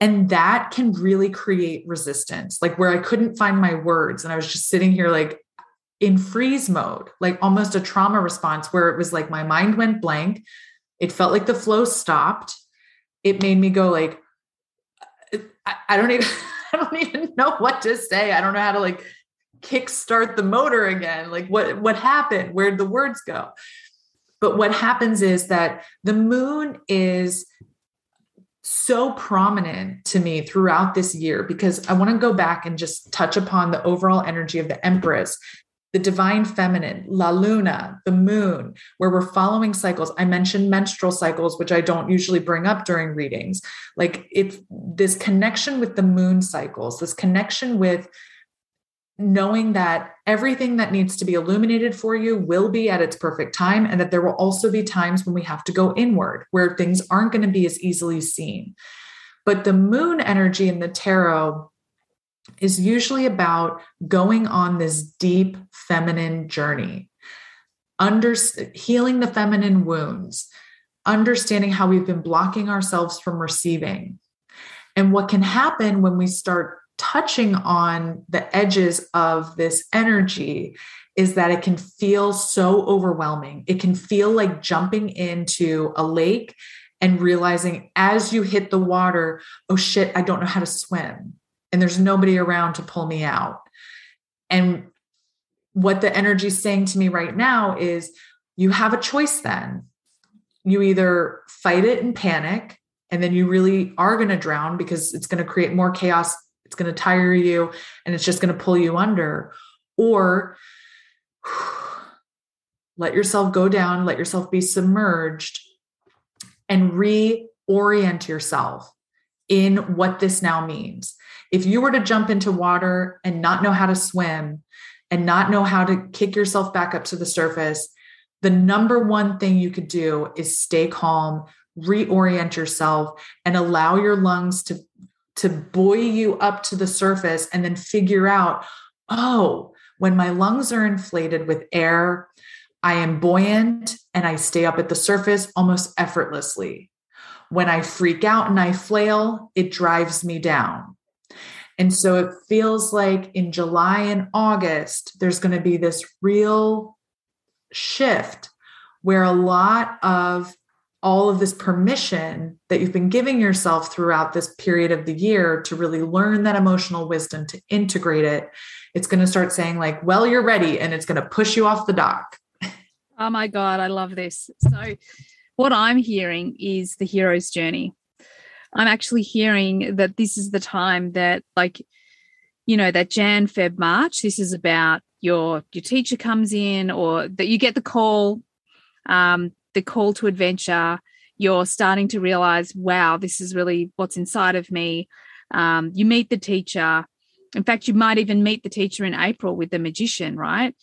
And that can really create resistance, like where I couldn't find my words. And I was just sitting here like in freeze mode, like almost a trauma response where it was like my mind went blank. It felt like the flow stopped. It made me go like, I, I don't even I don't even know what to say. I don't know how to like kickstart the motor again. Like what what happened? Where'd the words go? But what happens is that the moon is so prominent to me throughout this year because I want to go back and just touch upon the overall energy of the Empress the divine feminine, La Luna, the moon, where we're following cycles. I mentioned menstrual cycles, which I don't usually bring up during readings. Like it's this connection with the moon cycles, this connection with knowing that everything that needs to be illuminated for you will be at its perfect time, and that there will also be times when we have to go inward, where things aren't going to be as easily seen. But the moon energy in the tarot is usually about going on this deep feminine journey, under, healing the feminine wounds, understanding how we've been blocking ourselves from receiving. And what can happen when we start touching on the edges of this energy is that it can feel so overwhelming. It can feel like jumping into a lake and realizing as you hit the water, oh shit, I don't know how to swim and there's nobody around to pull me out. And what the energy is saying to me right now is you have a choice then. You either fight it and panic, and then you really are going to drown because it's going to create more chaos. It's going to tire you and it's just going to pull you under. Or let yourself go down, let yourself be submerged, and reorient yourself in what this now means if you were to jump into water and not know how to swim and not know how to kick yourself back up to the surface, the number one thing you could do is stay calm, reorient yourself, and allow your lungs to, to buoy you up to the surface and then figure out, oh, when my lungs are inflated with air, I am buoyant and I stay up at the surface almost effortlessly. When I freak out and I flail, it drives me down. And so it feels like in July and August, there's going to be this real shift where a lot of all of this permission that you've been giving yourself throughout this period of the year to really learn that emotional wisdom, to integrate it, it's going to start saying, like, well, you're ready. And it's going to push you off the dock. Oh my God, I love this. So, what I'm hearing is the hero's journey. I'm actually hearing that this is the time that, like, you know, that Jan, Feb, March, this is about your your teacher comes in or that you get the call um, the call to adventure. You're starting to realize wow this is really what's inside of me. Um, you meet the teacher. In fact you might even meet the teacher in april with the magician right?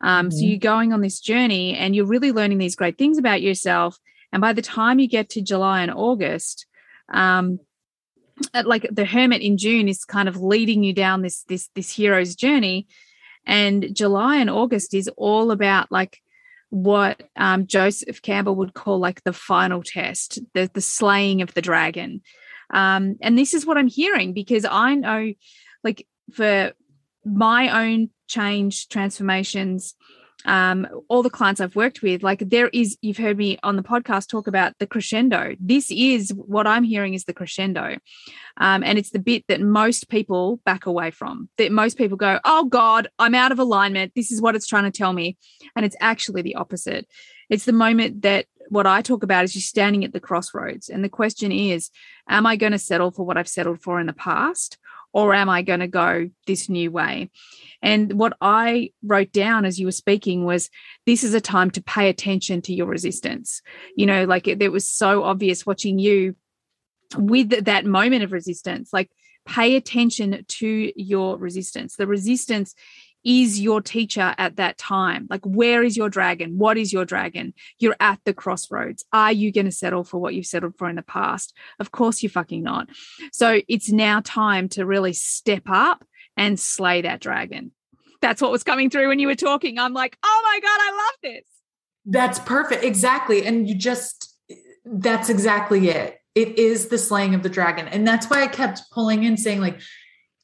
Um, mm-hmm. so you're going on this journey and you're really learning these great things about yourself. And by the time you get to july and august um, like the hermit in june is kind of leading you down this this this hero's journey. And july and august is all about like what um, joseph campbell would call like the final test the, the slaying of the dragon. Um, and this is what i'm hearing because i know like for my own change transformations um, all the clients I've worked with, like there is, you've heard me on the podcast talk about the crescendo. This is what I'm hearing is the crescendo. Um, and it's the bit that most people back away from, that most people go, oh God, I'm out of alignment. This is what it's trying to tell me. And it's actually the opposite. It's the moment that what I talk about is you're standing at the crossroads. And the question is, am I going to settle for what I've settled for in the past? Or am I going to go this new way? And what I wrote down as you were speaking was this is a time to pay attention to your resistance. You know, like it, it was so obvious watching you with that moment of resistance, like pay attention to your resistance. The resistance is your teacher at that time? Like, where is your dragon? What is your dragon? You're at the crossroads. Are you going to settle for what you've settled for in the past? Of course, you're fucking not. So it's now time to really step up and slay that dragon. That's what was coming through when you were talking. I'm like, oh my God, I love this. That's perfect. Exactly. And you just, that's exactly it. It is the slaying of the dragon. And that's why I kept pulling in saying, like,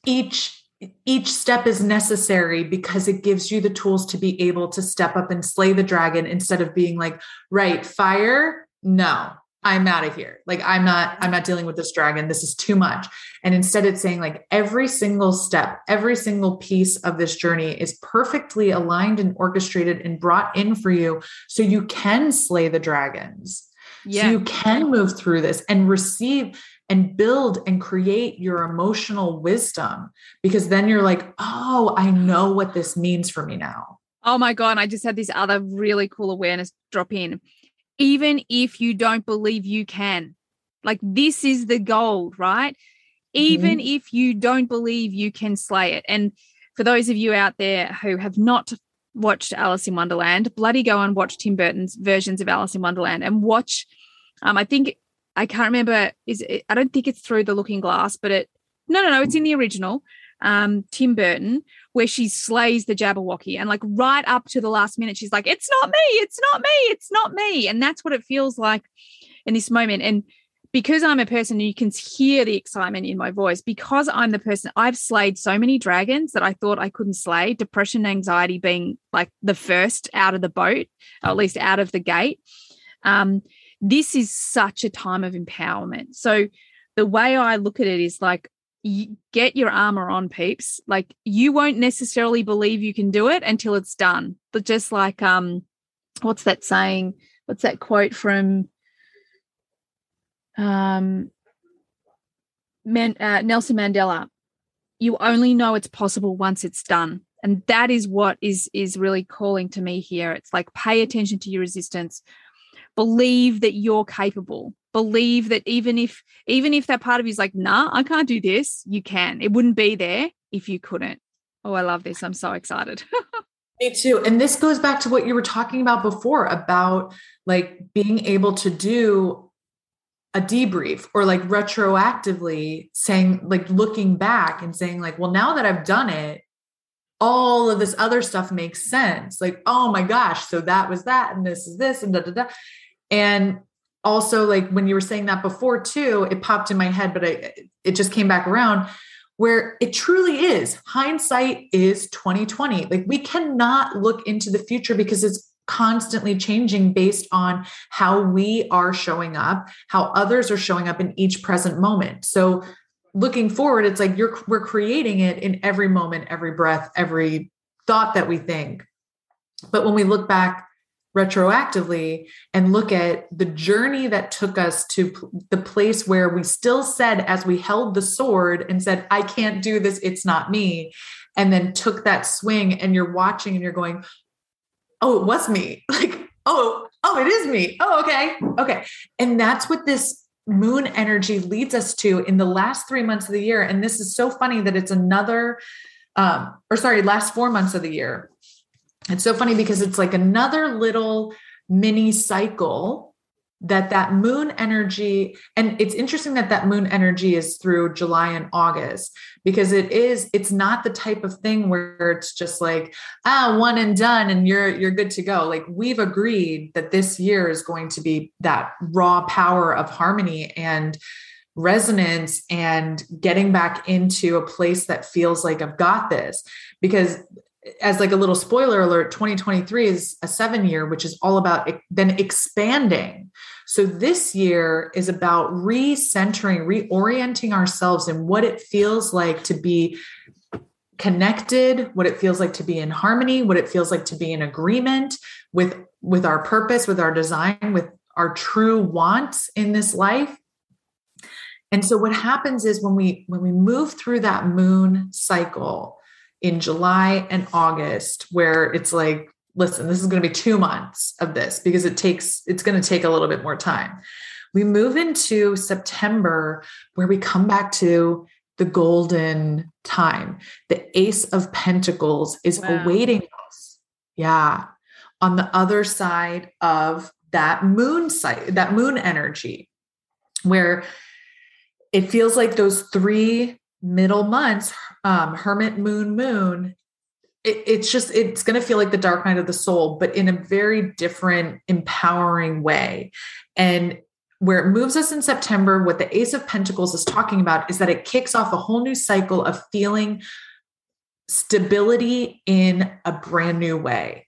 each each step is necessary because it gives you the tools to be able to step up and slay the dragon instead of being like, right, fire, no, I'm out of here. Like I'm not I'm not dealing with this dragon. This is too much. And instead it's saying like every single step, every single piece of this journey is perfectly aligned and orchestrated and brought in for you so you can slay the dragons. Yeah. So you can move through this and receive and build and create your emotional wisdom because then you're like, oh, I know what this means for me now. Oh my God. I just had this other really cool awareness drop in. Even if you don't believe you can, like this is the gold, right? Even mm-hmm. if you don't believe you can slay it. And for those of you out there who have not watched Alice in Wonderland, bloody go and watch Tim Burton's versions of Alice in Wonderland and watch. Um, I think I can't remember. Is it, I don't think it's through the Looking Glass, but it. No, no, no. It's in the original. Um, Tim Burton, where she slays the Jabberwocky, and like right up to the last minute, she's like, "It's not me. It's not me. It's not me." And that's what it feels like in this moment. And because I'm a person, you can hear the excitement in my voice. Because I'm the person, I've slayed so many dragons that I thought I couldn't slay. Depression, anxiety being like the first out of the boat, or at least out of the gate. Um, this is such a time of empowerment. So the way I look at it is like, get your armor on, peeps. Like you won't necessarily believe you can do it until it's done. But just like, um, what's that saying? What's that quote from? Um, Man, uh, Nelson Mandela. You only know it's possible once it's done and that is what is is really calling to me here it's like pay attention to your resistance believe that you're capable. Believe that even if even if that part of you is like nah i can't do this you can. It wouldn't be there if you couldn't. Oh i love this. I'm so excited. Me too. And this goes back to what you were talking about before about like being able to do a debrief or like retroactively saying like looking back and saying like well now that i've done it all of this other stuff makes sense like oh my gosh so that was that and this is this and da da da and also, like when you were saying that before too, it popped in my head, but I, it just came back around where it truly is hindsight is 2020. Like we cannot look into the future because it's constantly changing based on how we are showing up, how others are showing up in each present moment. So looking forward, it's like you're we're creating it in every moment, every breath, every thought that we think. But when we look back retroactively and look at the journey that took us to the place where we still said as we held the sword and said i can't do this it's not me and then took that swing and you're watching and you're going oh it was me. Like oh oh it is me. Oh okay okay. And that's what this moon energy leads us to in the last three months of the year. And this is so funny that it's another um or sorry last four months of the year. It's so funny because it's like another little mini cycle that that moon energy and it's interesting that that moon energy is through July and August because it is it's not the type of thing where it's just like ah one and done and you're you're good to go. Like we've agreed that this year is going to be that raw power of harmony and resonance and getting back into a place that feels like I've got this. Because as like a little spoiler alert 2023 is a 7 year which is all about then expanding so this year is about recentering reorienting ourselves in what it feels like to be connected what it feels like to be in harmony what it feels like to be in agreement with with our purpose with our design with our true wants in this life. And so what happens is when we when we move through that moon cycle in July and August, where it's like, listen, this is going to be two months of this because it takes, it's going to take a little bit more time. We move into September, where we come back to the golden time. The Ace of Pentacles is wow. awaiting us. Yeah. On the other side of that moon site, that moon energy, where it feels like those three middle months, um, hermit, moon, moon, it, it's just, it's going to feel like the dark night of the soul, but in a very different, empowering way. And where it moves us in September, what the Ace of Pentacles is talking about is that it kicks off a whole new cycle of feeling stability in a brand new way.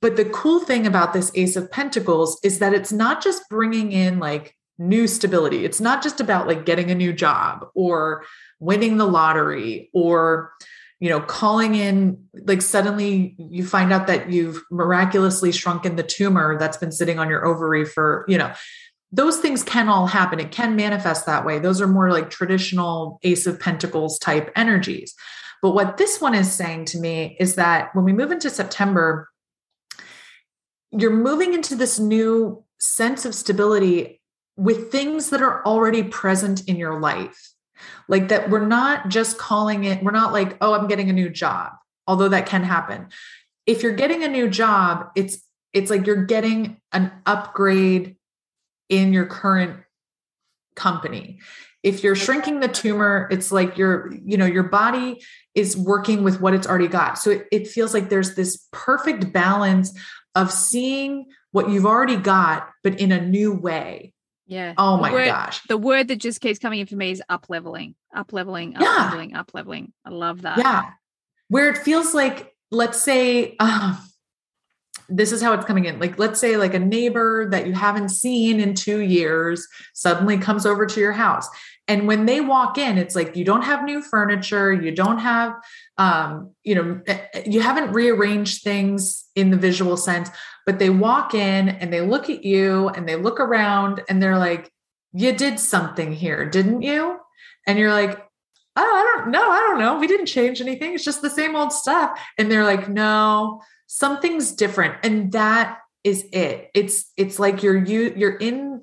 But the cool thing about this Ace of Pentacles is that it's not just bringing in like new stability. It's not just about like getting a new job or winning the lottery or you know calling in like suddenly you find out that you've miraculously shrunken the tumor that's been sitting on your ovary for you know those things can all happen. It can manifest that way. Those are more like traditional ace of pentacles type energies. But what this one is saying to me is that when we move into september you're moving into this new sense of stability with things that are already present in your life. Like that, we're not just calling it, we're not like, oh, I'm getting a new job, although that can happen. If you're getting a new job, it's it's like you're getting an upgrade in your current company. If you're shrinking the tumor, it's like your, you know, your body is working with what it's already got. So it, it feels like there's this perfect balance of seeing what you've already got, but in a new way yeah. Oh my word, gosh. The word that just keeps coming in for me is up leveling, up leveling, up yeah. leveling, up leveling. I love that. Yeah. Where it feels like, let's say, uh, this is how it's coming in. Like, let's say, like a neighbor that you haven't seen in two years suddenly comes over to your house. And when they walk in, it's like you don't have new furniture, you don't have, um, you know, eh, eh, you haven't rearranged things in the visual sense, but they walk in and they look at you and they look around and they're like, You did something here, didn't you? And you're like, Oh, I don't know. I don't know. We didn't change anything. It's just the same old stuff. And they're like, No, something's different. And that is it. It's it's like you're you you're in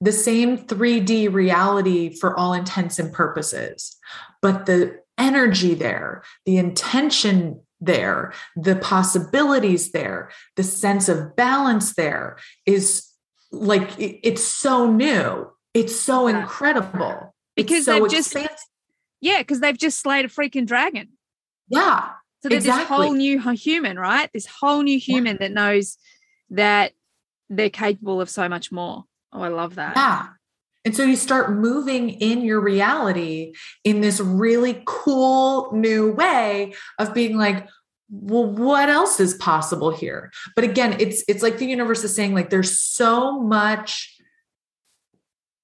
the same 3D reality for all intents and purposes. But the energy there, the intention there, the possibilities there, the sense of balance there is like it's so new. It's so incredible. Because so they've just yeah, because they've just slayed a freaking dragon. Yeah. So there's exactly. this whole new human, right? This whole new human yeah. that knows that they're capable of so much more. Oh, I love that. Yeah. And so you start moving in your reality in this really cool new way of being like, well, what else is possible here? But again, it's it's like the universe is saying, like, there's so much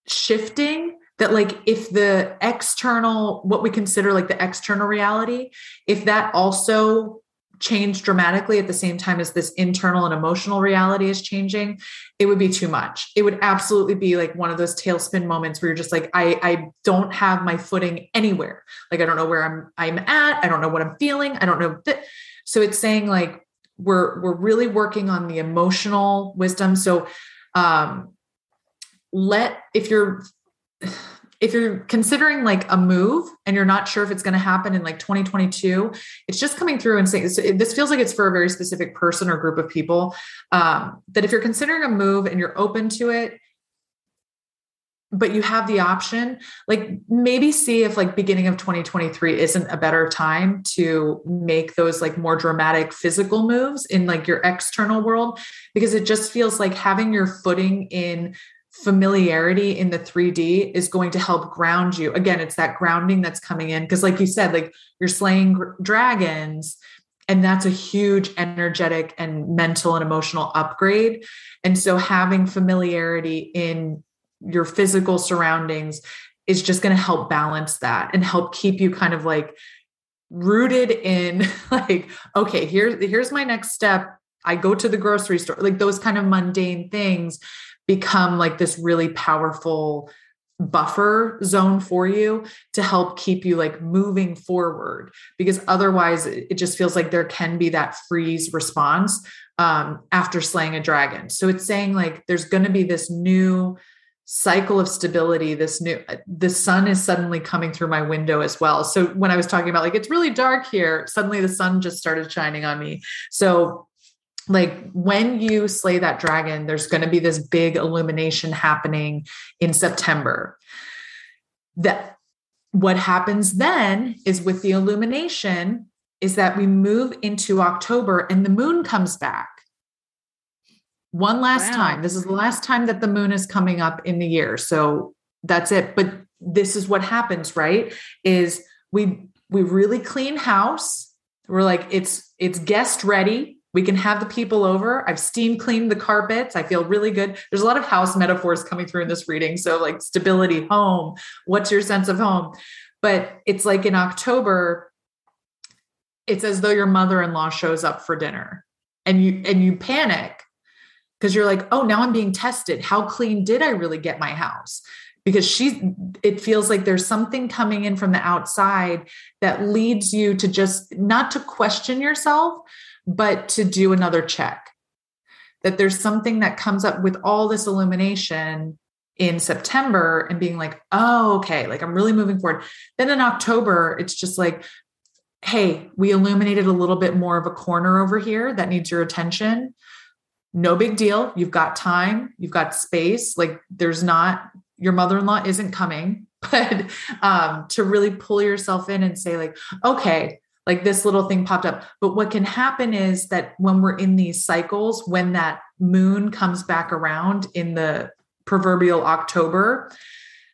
shifting that like if the external what we consider like the external reality if that also change dramatically at the same time as this internal and emotional reality is changing, it would be too much. It would absolutely be like one of those tailspin moments where you're just like, I, I don't have my footing anywhere. Like, I don't know where I'm, I'm at. I don't know what I'm feeling. I don't know. So it's saying like, we're, we're really working on the emotional wisdom. So, um, let, if you're, if you're considering like a move and you're not sure if it's going to happen in like 2022 it's just coming through and saying so this feels like it's for a very specific person or group of people um, that if you're considering a move and you're open to it but you have the option like maybe see if like beginning of 2023 isn't a better time to make those like more dramatic physical moves in like your external world because it just feels like having your footing in familiarity in the 3D is going to help ground you. Again, it's that grounding that's coming in because like you said like you're slaying dragons and that's a huge energetic and mental and emotional upgrade. And so having familiarity in your physical surroundings is just going to help balance that and help keep you kind of like rooted in like okay, here here's my next step. I go to the grocery store, like those kind of mundane things become like this really powerful buffer zone for you to help keep you like moving forward. Because otherwise it just feels like there can be that freeze response um, after slaying a dragon. So it's saying like there's going to be this new cycle of stability this new the sun is suddenly coming through my window as well. So when i was talking about like it's really dark here suddenly the sun just started shining on me. So like when you slay that dragon, there's going to be this big illumination happening in September. That what happens then is with the illumination is that we move into October and the moon comes back. One last wow. time. This is the last time that the moon is coming up in the year. So that's it. But this is what happens, right? Is we we really clean house. We're like it's it's guest ready we can have the people over. I've steam cleaned the carpets. I feel really good. There's a lot of house metaphors coming through in this reading. So, like stability, home, what's your sense of home? But it's like in October, it's as though your mother-in-law shows up for dinner and you and you panic because you're like, "Oh, now I'm being tested. How clean did I really get my house?" Because she it feels like there's something coming in from the outside that leads you to just not to question yourself, but to do another check. That there's something that comes up with all this illumination in September and being like, oh, okay, like I'm really moving forward. Then in October, it's just like, hey, we illuminated a little bit more of a corner over here that needs your attention. No big deal. You've got time, you've got space. Like there's not, your mother in law isn't coming, but um, to really pull yourself in and say, like, okay, like this little thing popped up. But what can happen is that when we're in these cycles, when that moon comes back around in the proverbial October,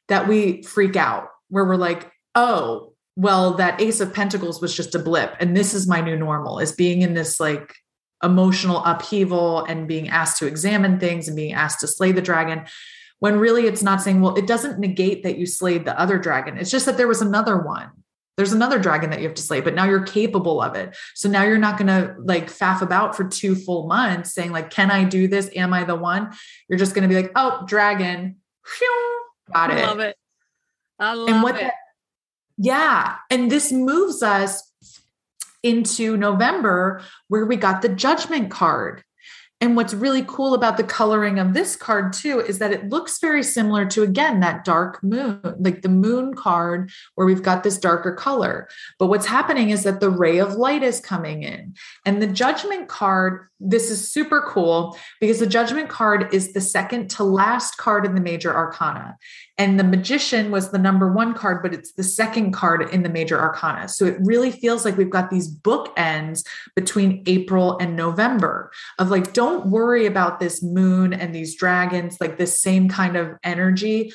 that we freak out, where we're like, oh, well, that Ace of Pentacles was just a blip. And this is my new normal, is being in this like emotional upheaval and being asked to examine things and being asked to slay the dragon. When really it's not saying, well, it doesn't negate that you slayed the other dragon. It's just that there was another one there's another dragon that you have to slay but now you're capable of it. So now you're not going to like faff about for two full months saying like can i do this? Am i the one? You're just going to be like oh dragon. Got it. I love it. I love and what it. that, yeah. And this moves us into november where we got the judgment card and what's really cool about the coloring of this card, too, is that it looks very similar to, again, that dark moon, like the moon card, where we've got this darker color. But what's happening is that the ray of light is coming in. And the judgment card, this is super cool because the judgment card is the second to last card in the major arcana. And the magician was the number one card, but it's the second card in the major arcana. So it really feels like we've got these bookends between April and November of like, don't worry about this moon and these dragons, like this same kind of energy,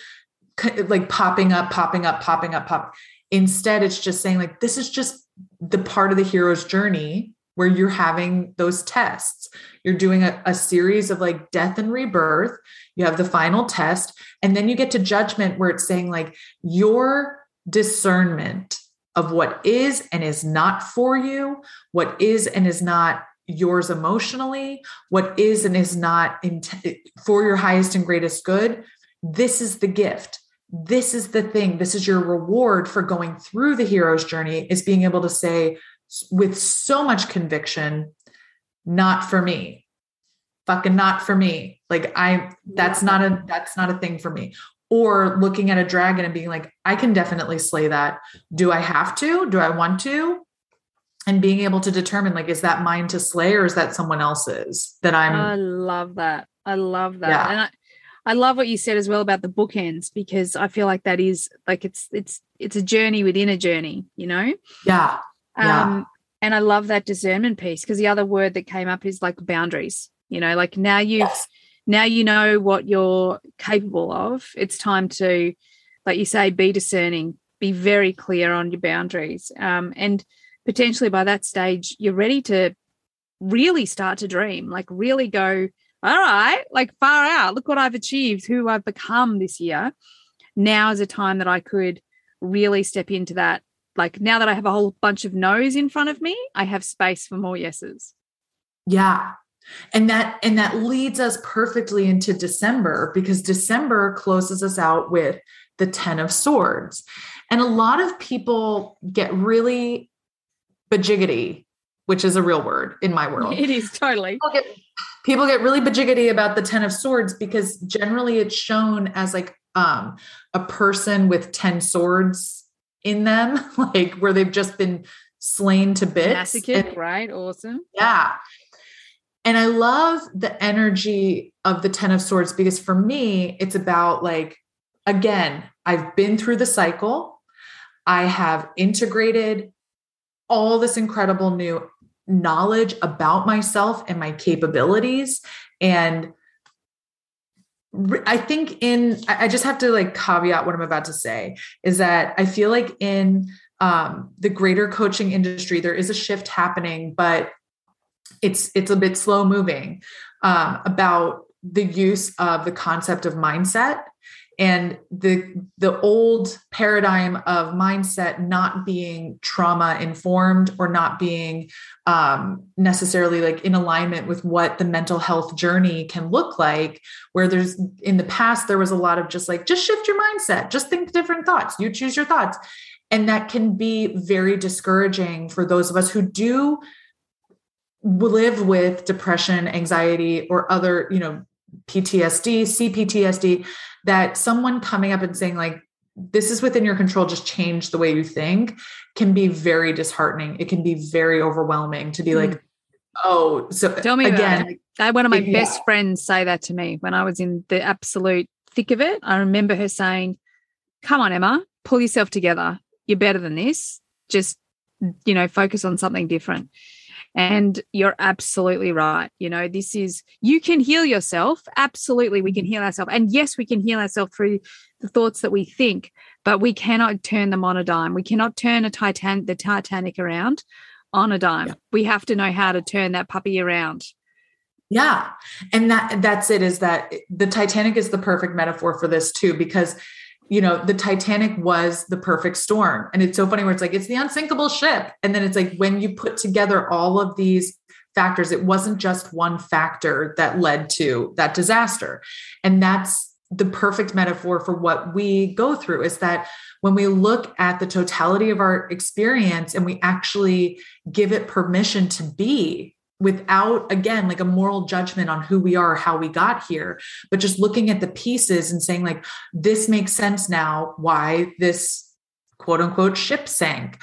like popping up, popping up, popping up, pop. Instead, it's just saying, like, this is just the part of the hero's journey where you're having those tests. You're doing a, a, series of like death and rebirth. You have the final test. And then you get to judgment where it's saying, like, your discernment of what is and is not for you, what is and is not yours emotionally, what is and is not in for your highest and greatest good. This is the gift. This is the thing. This is your reward for going through the hero's journey is being able to say with so much conviction, not for me. Fucking not for me. Like I that's not a that's not a thing for me or looking at a dragon and being like, I can definitely slay that. Do I have to? Do I want to? And being able to determine, like, is that mine to slay or is that someone else's that I'm? I love that. I love that. Yeah. And I, I love what you said as well about the bookends because I feel like that is like it's it's it's a journey within a journey, you know? Yeah. Yeah. Um, and I love that discernment piece because the other word that came up is like boundaries. You know, like now you've now you know what you're capable of. It's time to, like you say, be discerning, be very clear on your boundaries. Um, and potentially by that stage, you're ready to really start to dream, like really go, all right, like far out. Look what I've achieved, who I've become this year. Now is a time that I could really step into that. Like now that I have a whole bunch of no's in front of me, I have space for more yeses. Yeah and that and that leads us perfectly into december because december closes us out with the 10 of swords. And a lot of people get really bajiggity which is a real word in my world. It is totally. People get, people get really bajiggity about the 10 of swords because generally it's shown as like um, a person with 10 swords in them like where they've just been slain to bits. Massacred, right? Awesome. Yeah and I love the energy of the 10 of swords because for me, it's about like, again, I've been through the cycle. I have integrated all this incredible new knowledge about myself and my capabilities. And I think in, I just have to like caveat what I'm about to say is that I feel like in um, the greater coaching industry, there is a shift happening, but it's it's a bit slow moving um, about the use of the concept of mindset and the the old paradigm of mindset not being trauma informed or not being um, necessarily like in alignment with what the mental health journey can look like where there's in the past there was a lot of just like just shift your mindset just think different thoughts you choose your thoughts. And that can be very discouraging for those of us who do live with depression, anxiety, or other, you know, PTSD, CPTSD, that someone coming up and saying, like, this is within your control, just change the way you think, can be very disheartening. It can be very overwhelming to be mm. like, oh, so tell me again. I one of my yeah. best friends say that to me when I was in the absolute thick of it. I remember her saying, Come on, Emma, pull yourself together. You're better than this. Just, you know, focus on something different. And you're absolutely right. You know, this is, you can heal yourself. Absolutely, we can mm-hmm. heal ourselves. And yes, we can heal ourselves through the thoughts that we think, but we cannot turn them on a dime. We cannot turn a Titan, the Titanic around on a dime. Yeah. We have to know how to turn that puppy around. Yeah. And that that's it is that the Titanic is the perfect metaphor for this too because you know, the Titanic was the perfect storm. And it's so funny where it's like, it's the unsinkable ship. And then it's like, when you put together all of these factors, it wasn't just one factor that led to that disaster. And that's the perfect metaphor for what we go through is that when we look at the totality of our experience and we actually give it permission to be without again like a moral judgment on who we are how we got here but just looking at the pieces and saying like this makes sense now why this quote unquote ship sank.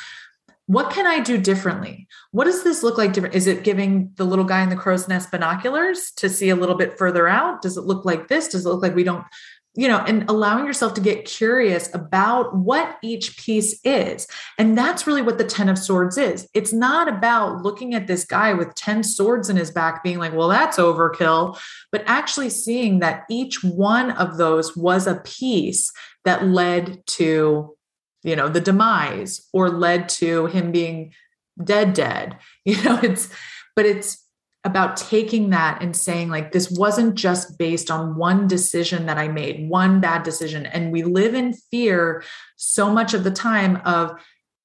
What can i do differently? What does this look like different? Is it giving the little guy in the crow's nest binoculars to see a little bit further out? Does it look like this? Does it look like we don't you know, and allowing yourself to get curious about what each piece is. And that's really what the 10 of swords is. It's not about looking at this guy with 10 swords in his back being like, well, that's overkill, but actually seeing that each one of those was a piece that led to, you know, the demise or led to him being dead, dead. You know, it's, but it's, about taking that and saying like this wasn't just based on one decision that i made one bad decision and we live in fear so much of the time of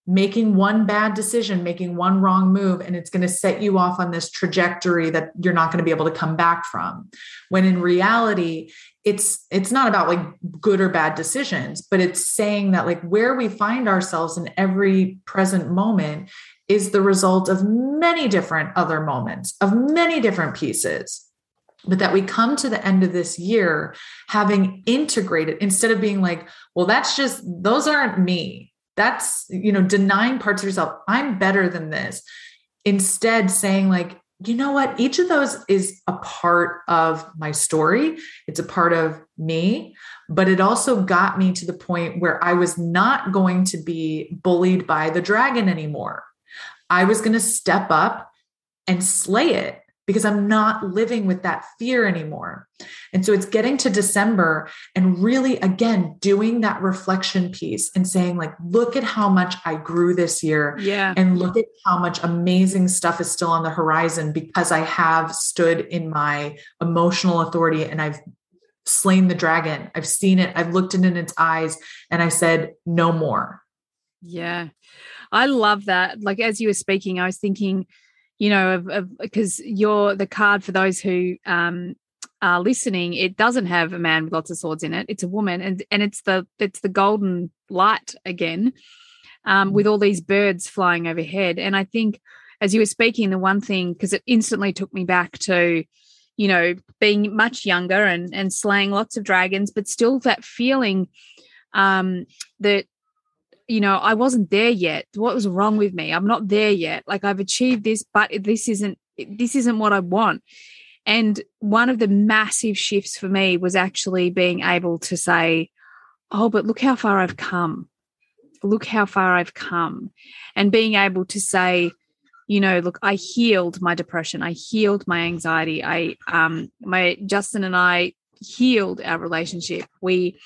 making one bad decision, making one wrong move, and it's going to set you off on this trajectory that you're not going to be able to come back from. When in reality, it's it's not about like good or bad decisions, but it's saying that like where we find ourselves in every present moment is the result of many different other moments, of many different pieces but that we come to the end of this year having integrated instead of being like well that's just those aren't me. That's you know denying parts of yourself i'm better than this. Instead saying like you know what? Each of those is a part of my story. It's a part of me but it also got me to the point where i was not going to be bullied by the dragon anymore i was going to step up and slay it because I'm not living with that fear anymore. And so it's getting to December and really, again, doing that reflection piece and saying, like, look at how much I grew this year. Yeah. And look at how much amazing stuff is still on the horizon because I have stood in my emotional authority and I've slain the dragon. I've seen it, I've looked it in its eyes, and I said, no more. Yeah. I love that. Like, as you were speaking, I was thinking, you know, of because you're the card for those who um, are listening. It doesn't have a man with lots of swords in it. It's a woman, and and it's the it's the golden light again, um, with mm. all these birds flying overhead. And I think, as you were speaking, the one thing because it instantly took me back to, you know, being much younger and and slaying lots of dragons, but still that feeling um, that you know, I wasn't there yet. What was wrong with me? I'm not there yet. Like I've achieved this, but this isn't this isn't what I want. And one of the massive shifts for me was actually being able to say, "Oh, but look how far I've come. Look how far I've come." And being able to say, you know, look, I healed my depression. I healed my anxiety. I um my Justin and I healed our relationship. We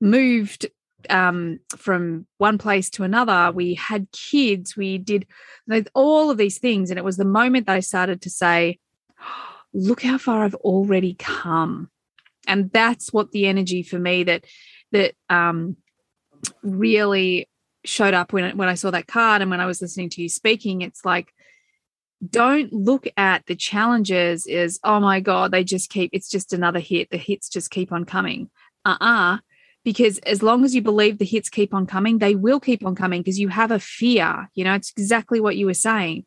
moved um, from one place to another. We had kids. We did all of these things. And it was the moment that I started to say, look how far I've already come. And that's what the energy for me that, that, um, really showed up when, when I saw that card and when I was listening to you speaking, it's like, don't look at the challenges as, oh my God, they just keep, it's just another hit. The hits just keep on coming. Uh uh-uh. Because as long as you believe the hits keep on coming, they will keep on coming because you have a fear. You know, it's exactly what you were saying.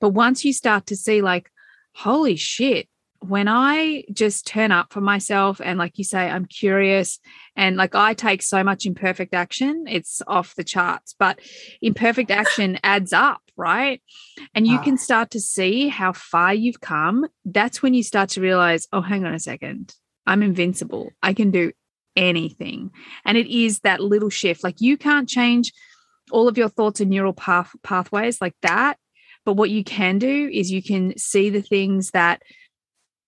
But once you start to see, like, holy shit, when I just turn up for myself and, like you say, I'm curious and like I take so much imperfect action, it's off the charts. But imperfect action adds up, right? And you wow. can ah. start to see how far you've come. That's when you start to realize, oh, hang on a second. I'm invincible. I can do anything. And it is that little shift. Like you can't change all of your thoughts and neural path pathways like that. But what you can do is you can see the things that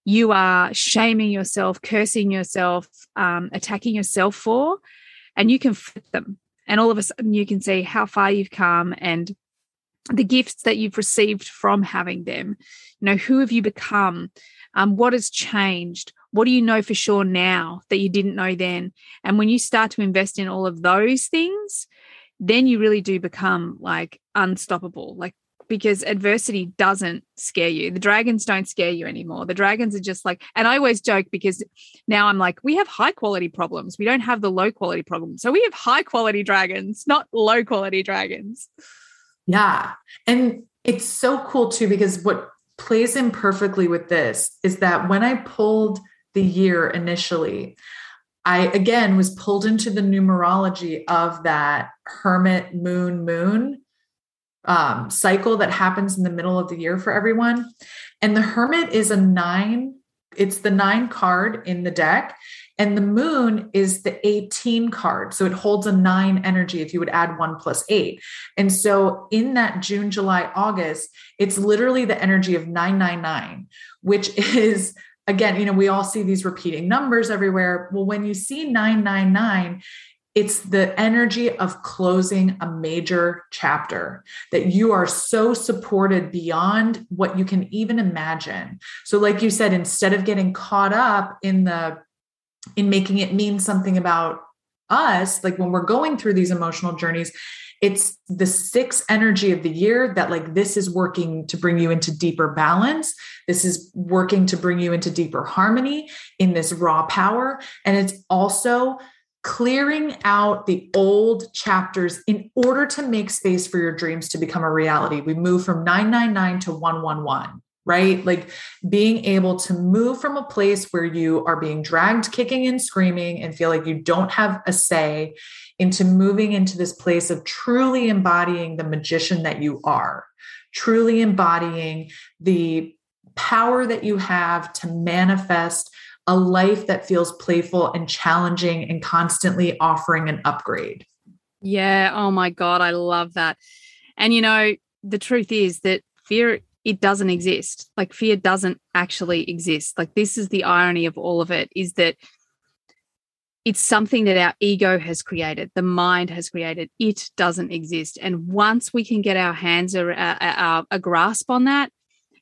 you are shaming yourself, cursing yourself, um, attacking yourself for, and you can flip them. And all of a sudden, you can see how far you've come and the gifts that you've received from having them. You know, who have you become? Um, what has changed? What do you know for sure now that you didn't know then? And when you start to invest in all of those things, then you really do become like unstoppable. Like, because adversity doesn't scare you. The dragons don't scare you anymore. The dragons are just like, and I always joke because now I'm like, we have high quality problems. We don't have the low quality problems. So we have high quality dragons, not low quality dragons. Yeah. And it's so cool too, because what plays in perfectly with this is that when I pulled the year initially, I again was pulled into the numerology of that hermit moon moon um, cycle that happens in the middle of the year for everyone. And the hermit is a nine, it's the nine card in the deck. And the moon is the 18 card. So it holds a nine energy if you would add one plus eight. And so in that June, July, August, it's literally the energy of 999, which is again, you know, we all see these repeating numbers everywhere. Well, when you see 999, it's the energy of closing a major chapter that you are so supported beyond what you can even imagine. So, like you said, instead of getting caught up in the in making it mean something about us, like when we're going through these emotional journeys, it's the sixth energy of the year that like this is working to bring you into deeper balance. This is working to bring you into deeper harmony in this raw power. And it's also clearing out the old chapters in order to make space for your dreams to become a reality. We move from 999 to 111 right? Like being able to move from a place where you are being dragged kicking and screaming and feel like you don't have a say into moving into this place of truly embodying the magician that you are, truly embodying the power that you have to manifest a life that feels playful and challenging and constantly offering an upgrade. Yeah. Oh my God. I love that. And, you know, the truth is that fear it doesn't exist. Like fear doesn't actually exist. Like this is the irony of all of it is that it's something that our ego has created, the mind has created. It doesn't exist. And once we can get our hands or a, a, grasp on that,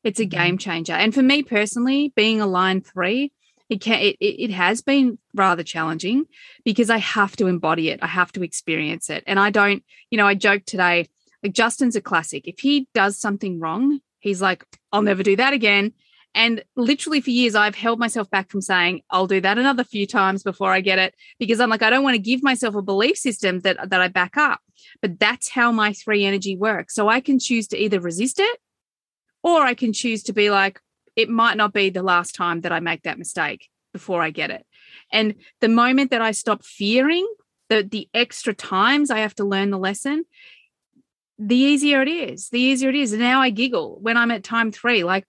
it's a mm-hmm. game changer. And for me personally, being a line three, it can it, it has been rather challenging because I have to embody it. I have to experience it. And I don't, you know, I joked today, like Justin's a classic. If he does something wrong, He's like, I'll never do that again. And literally for years, I've held myself back from saying, I'll do that another few times before I get it, because I'm like, I don't want to give myself a belief system that, that I back up. But that's how my three energy works. So I can choose to either resist it or I can choose to be like, it might not be the last time that I make that mistake before I get it. And the moment that I stop fearing the, the extra times I have to learn the lesson the easier it is, the easier it is. And now I giggle when I'm at time three. Like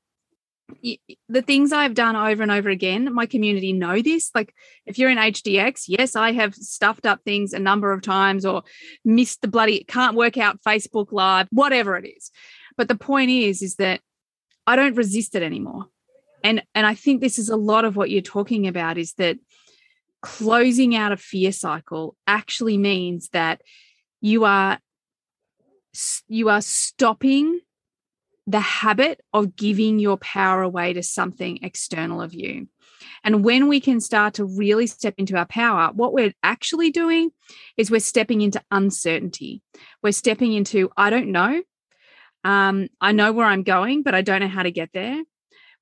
the things I've done over and over again, my community know this. Like if you're in HDX, yes, I have stuffed up things a number of times or missed the bloody can't work out Facebook Live, whatever it is. But the point is, is that I don't resist it anymore. And and I think this is a lot of what you're talking about is that closing out a fear cycle actually means that you are you are stopping the habit of giving your power away to something external of you. And when we can start to really step into our power, what we're actually doing is we're stepping into uncertainty. We're stepping into, I don't know. Um, I know where I'm going, but I don't know how to get there.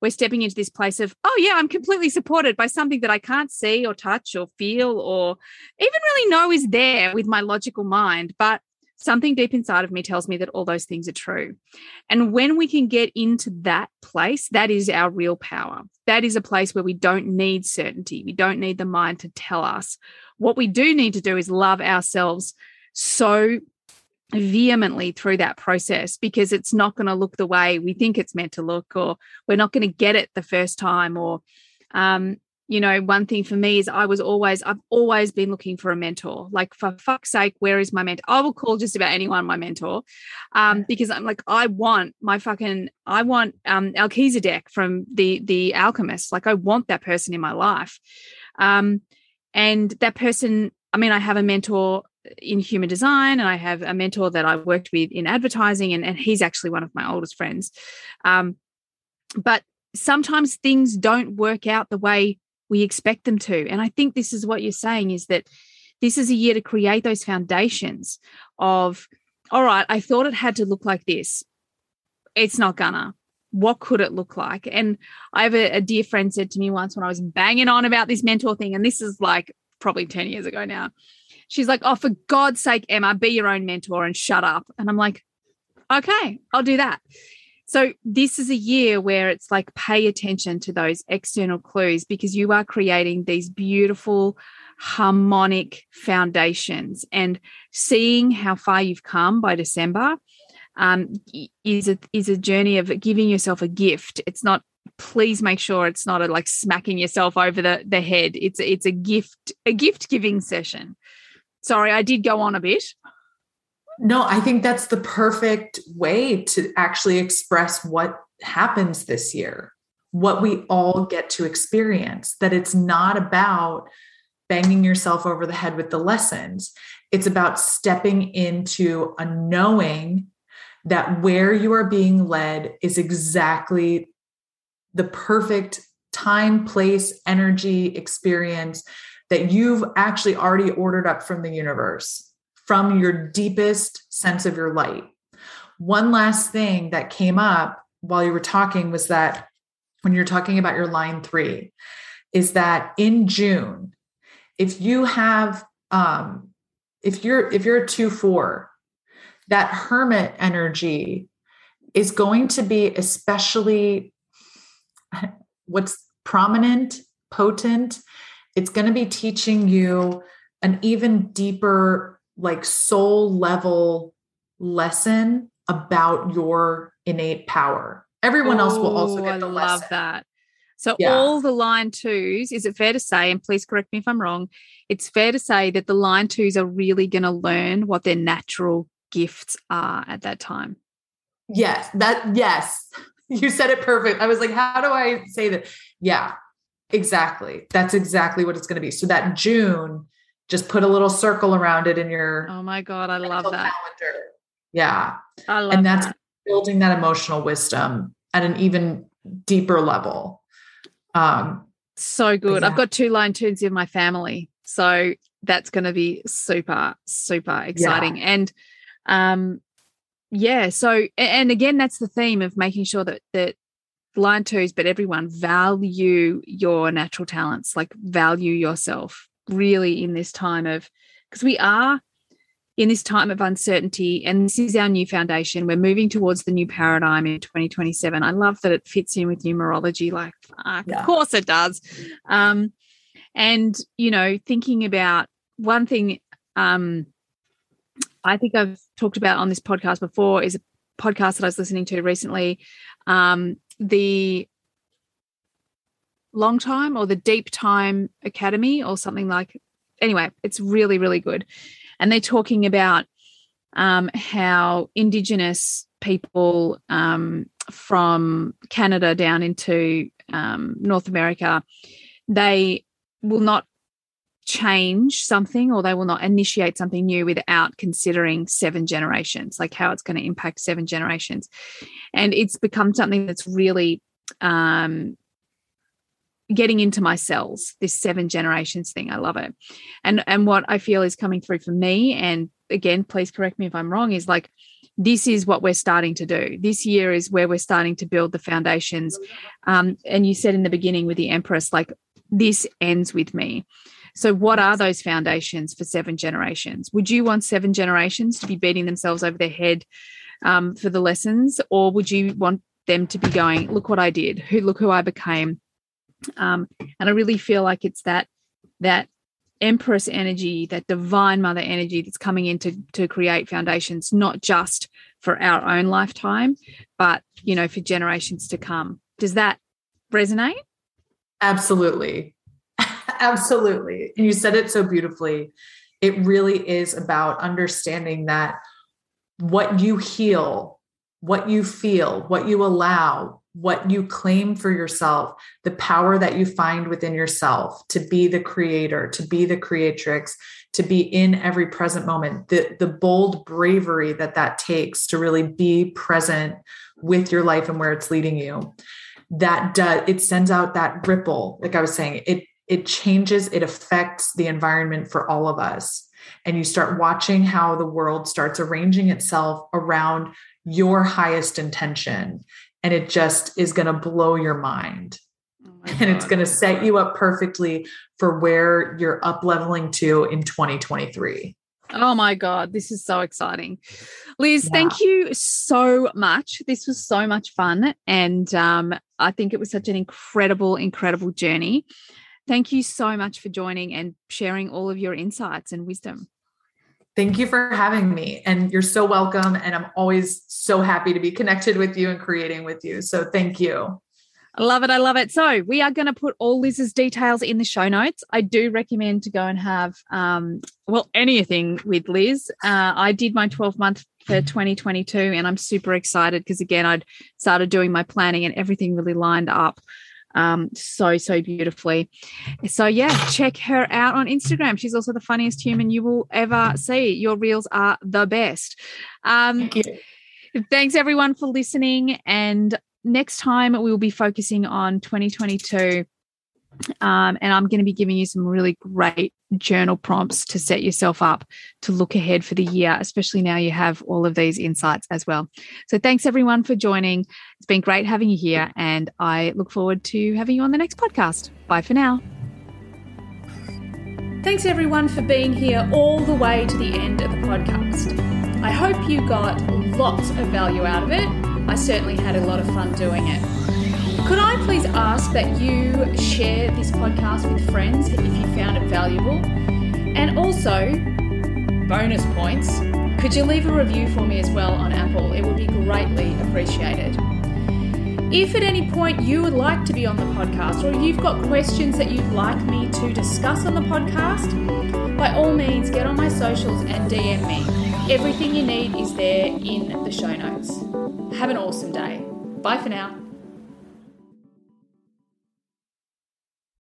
We're stepping into this place of, oh, yeah, I'm completely supported by something that I can't see or touch or feel or even really know is there with my logical mind. But something deep inside of me tells me that all those things are true. And when we can get into that place, that is our real power. That is a place where we don't need certainty. We don't need the mind to tell us. What we do need to do is love ourselves so vehemently through that process because it's not going to look the way we think it's meant to look, or we're not going to get it the first time, or um, you know, one thing for me is I was always, I've always been looking for a mentor. Like, for fuck's sake, where is my mentor? I will call just about anyone my mentor um, because I'm like, I want my fucking, I want um, Melchizedek from the the Alchemist. Like, I want that person in my life. Um, and that person, I mean, I have a mentor in human design and I have a mentor that I worked with in advertising, and, and he's actually one of my oldest friends. Um, but sometimes things don't work out the way we expect them to. And I think this is what you're saying is that this is a year to create those foundations of, all right, I thought it had to look like this. It's not gonna. What could it look like? And I have a, a dear friend said to me once when I was banging on about this mentor thing, and this is like probably 10 years ago now. She's like, Oh, for God's sake, Emma, be your own mentor and shut up. And I'm like, Okay, I'll do that. So, this is a year where it's like pay attention to those external clues because you are creating these beautiful, harmonic foundations and seeing how far you've come by December. Um, is a is a journey of giving yourself a gift. It's not. Please make sure it's not a like smacking yourself over the the head. It's it's a gift a gift giving session. Sorry, I did go on a bit. No, I think that's the perfect way to actually express what happens this year, what we all get to experience, that it's not about banging yourself over the head with the lessons. It's about stepping into a knowing that where you are being led is exactly the perfect time, place, energy, experience that you've actually already ordered up from the universe from your deepest sense of your light. One last thing that came up while you were talking was that when you're talking about your line three, is that in June, if you have um if you're if you're a two four, that hermit energy is going to be especially what's prominent, potent. It's going to be teaching you an even deeper, like soul level lesson about your innate power. Everyone else will also get the I lesson. love that. So Yeah. all the line twos, is it fair to say, and please correct me if I'm wrong, it's fair to say that the line twos are really going to learn what their natural gifts are at that time. Yes, that yes. You said it perfect. I was like, how do I say that? Yeah, exactly. That's exactly what it's going to be. So that June, just put a little circle around it in your Oh my God, I love that. calendar. Yeah. I love and that's that. building that emotional wisdom at an even deeper level. Um, So good. I've got two line twos in my family. So that's going to be super, super exciting. And um, yeah, so and again, that's the theme of making sure that that line twos, but everyone value your natural talents, like value yourself really in this time of because we are in this time of uncertainty and this is our new foundation. We're moving towards the new paradigm in 2027 i love that it fits in with numerology like fuck, Yeah. of course it does. Um and you know thinking about one thing um i think i've talked about on this podcast before is a podcast that i was listening to recently. Um the long time or the deep time academy or something like anyway it's really really good. And they're talking about um, how indigenous people um, from canada down into um, north america they will not change something or they will not initiate something new without considering seven generations like how it's going to impact seven generations. And it's become something that's really um, getting into my cells this seven generations thing. I love it. And and what i feel is coming through for me and again please correct me if i'm wrong is like this is what we're starting to do. This year is where we're starting to build the foundations. Um, and you said in the beginning with the empress like this ends with me. So what are those foundations for seven generations? Would you want seven generations to be beating themselves over their head um, for the lessons or would you want them to be going look what i did. Who look who i became um, and i really feel like it's that that empress energy that divine mother energy that's coming in to, to create foundations not just for our own lifetime but you know for generations to come does that resonate Absolutely. Absolutely. And you said it so beautifully. It really is about understanding that what you heal, what you feel, what you allow, what you claim for yourself, the power that you find within yourself to be the creator, to be the creatrix, to be in every present moment, the, the bold bravery that that takes to really be present with your life and where it's leading you that does it sends out that ripple like i was saying it it changes it affects the environment for all of us. And you start watching how the world starts arranging itself around your highest intention and it just is going to blow your mind and it's going to set you up perfectly for where you're up leveling to in 2023 Oh my God, this is so exciting. Liz, Yeah. thank you so much. This was so much fun. And um, I think it was such an incredible, incredible journey. Thank you so much for joining and sharing all of your insights and wisdom. Thank you for having me. And you're so welcome. And I'm always so happy to be connected with you and creating with you. So thank you. I love it. I love it. So we are going to put all Liz's details in the show notes. I do recommend to go and have, um, well, anything with Liz. Uh, I did my 12 month for 2022 and I'm super excited because again, I'd started doing my planning and everything really lined up um, so, so beautifully. So yeah, check her out on Instagram. She's also the funniest human you will ever see. Your reels are the best. Um, Thank you. Thanks everyone for listening. And next time we will be focusing on 2022 Um, and I'm going to be giving you some really great journal prompts to set yourself up to look ahead for the year, especially now you have all of these insights as well. So, thanks everyone for joining. It's been great having you here, and I look forward to having you on the next podcast. Bye for now. Thanks everyone for being here all the way to the end of the podcast. I hope you got lots of value out of it. I certainly had a lot of fun doing it. Could I please ask that you share this podcast with friends if you found it valuable? And also, bonus points, could you leave a review for me as well on Apple? It would be greatly appreciated. If at any point you would like to be on the podcast or you've got questions that you'd like me to discuss on the podcast, by all means get on my socials and DM me. Everything you need is there in the show notes. Have an awesome day. Bye for now.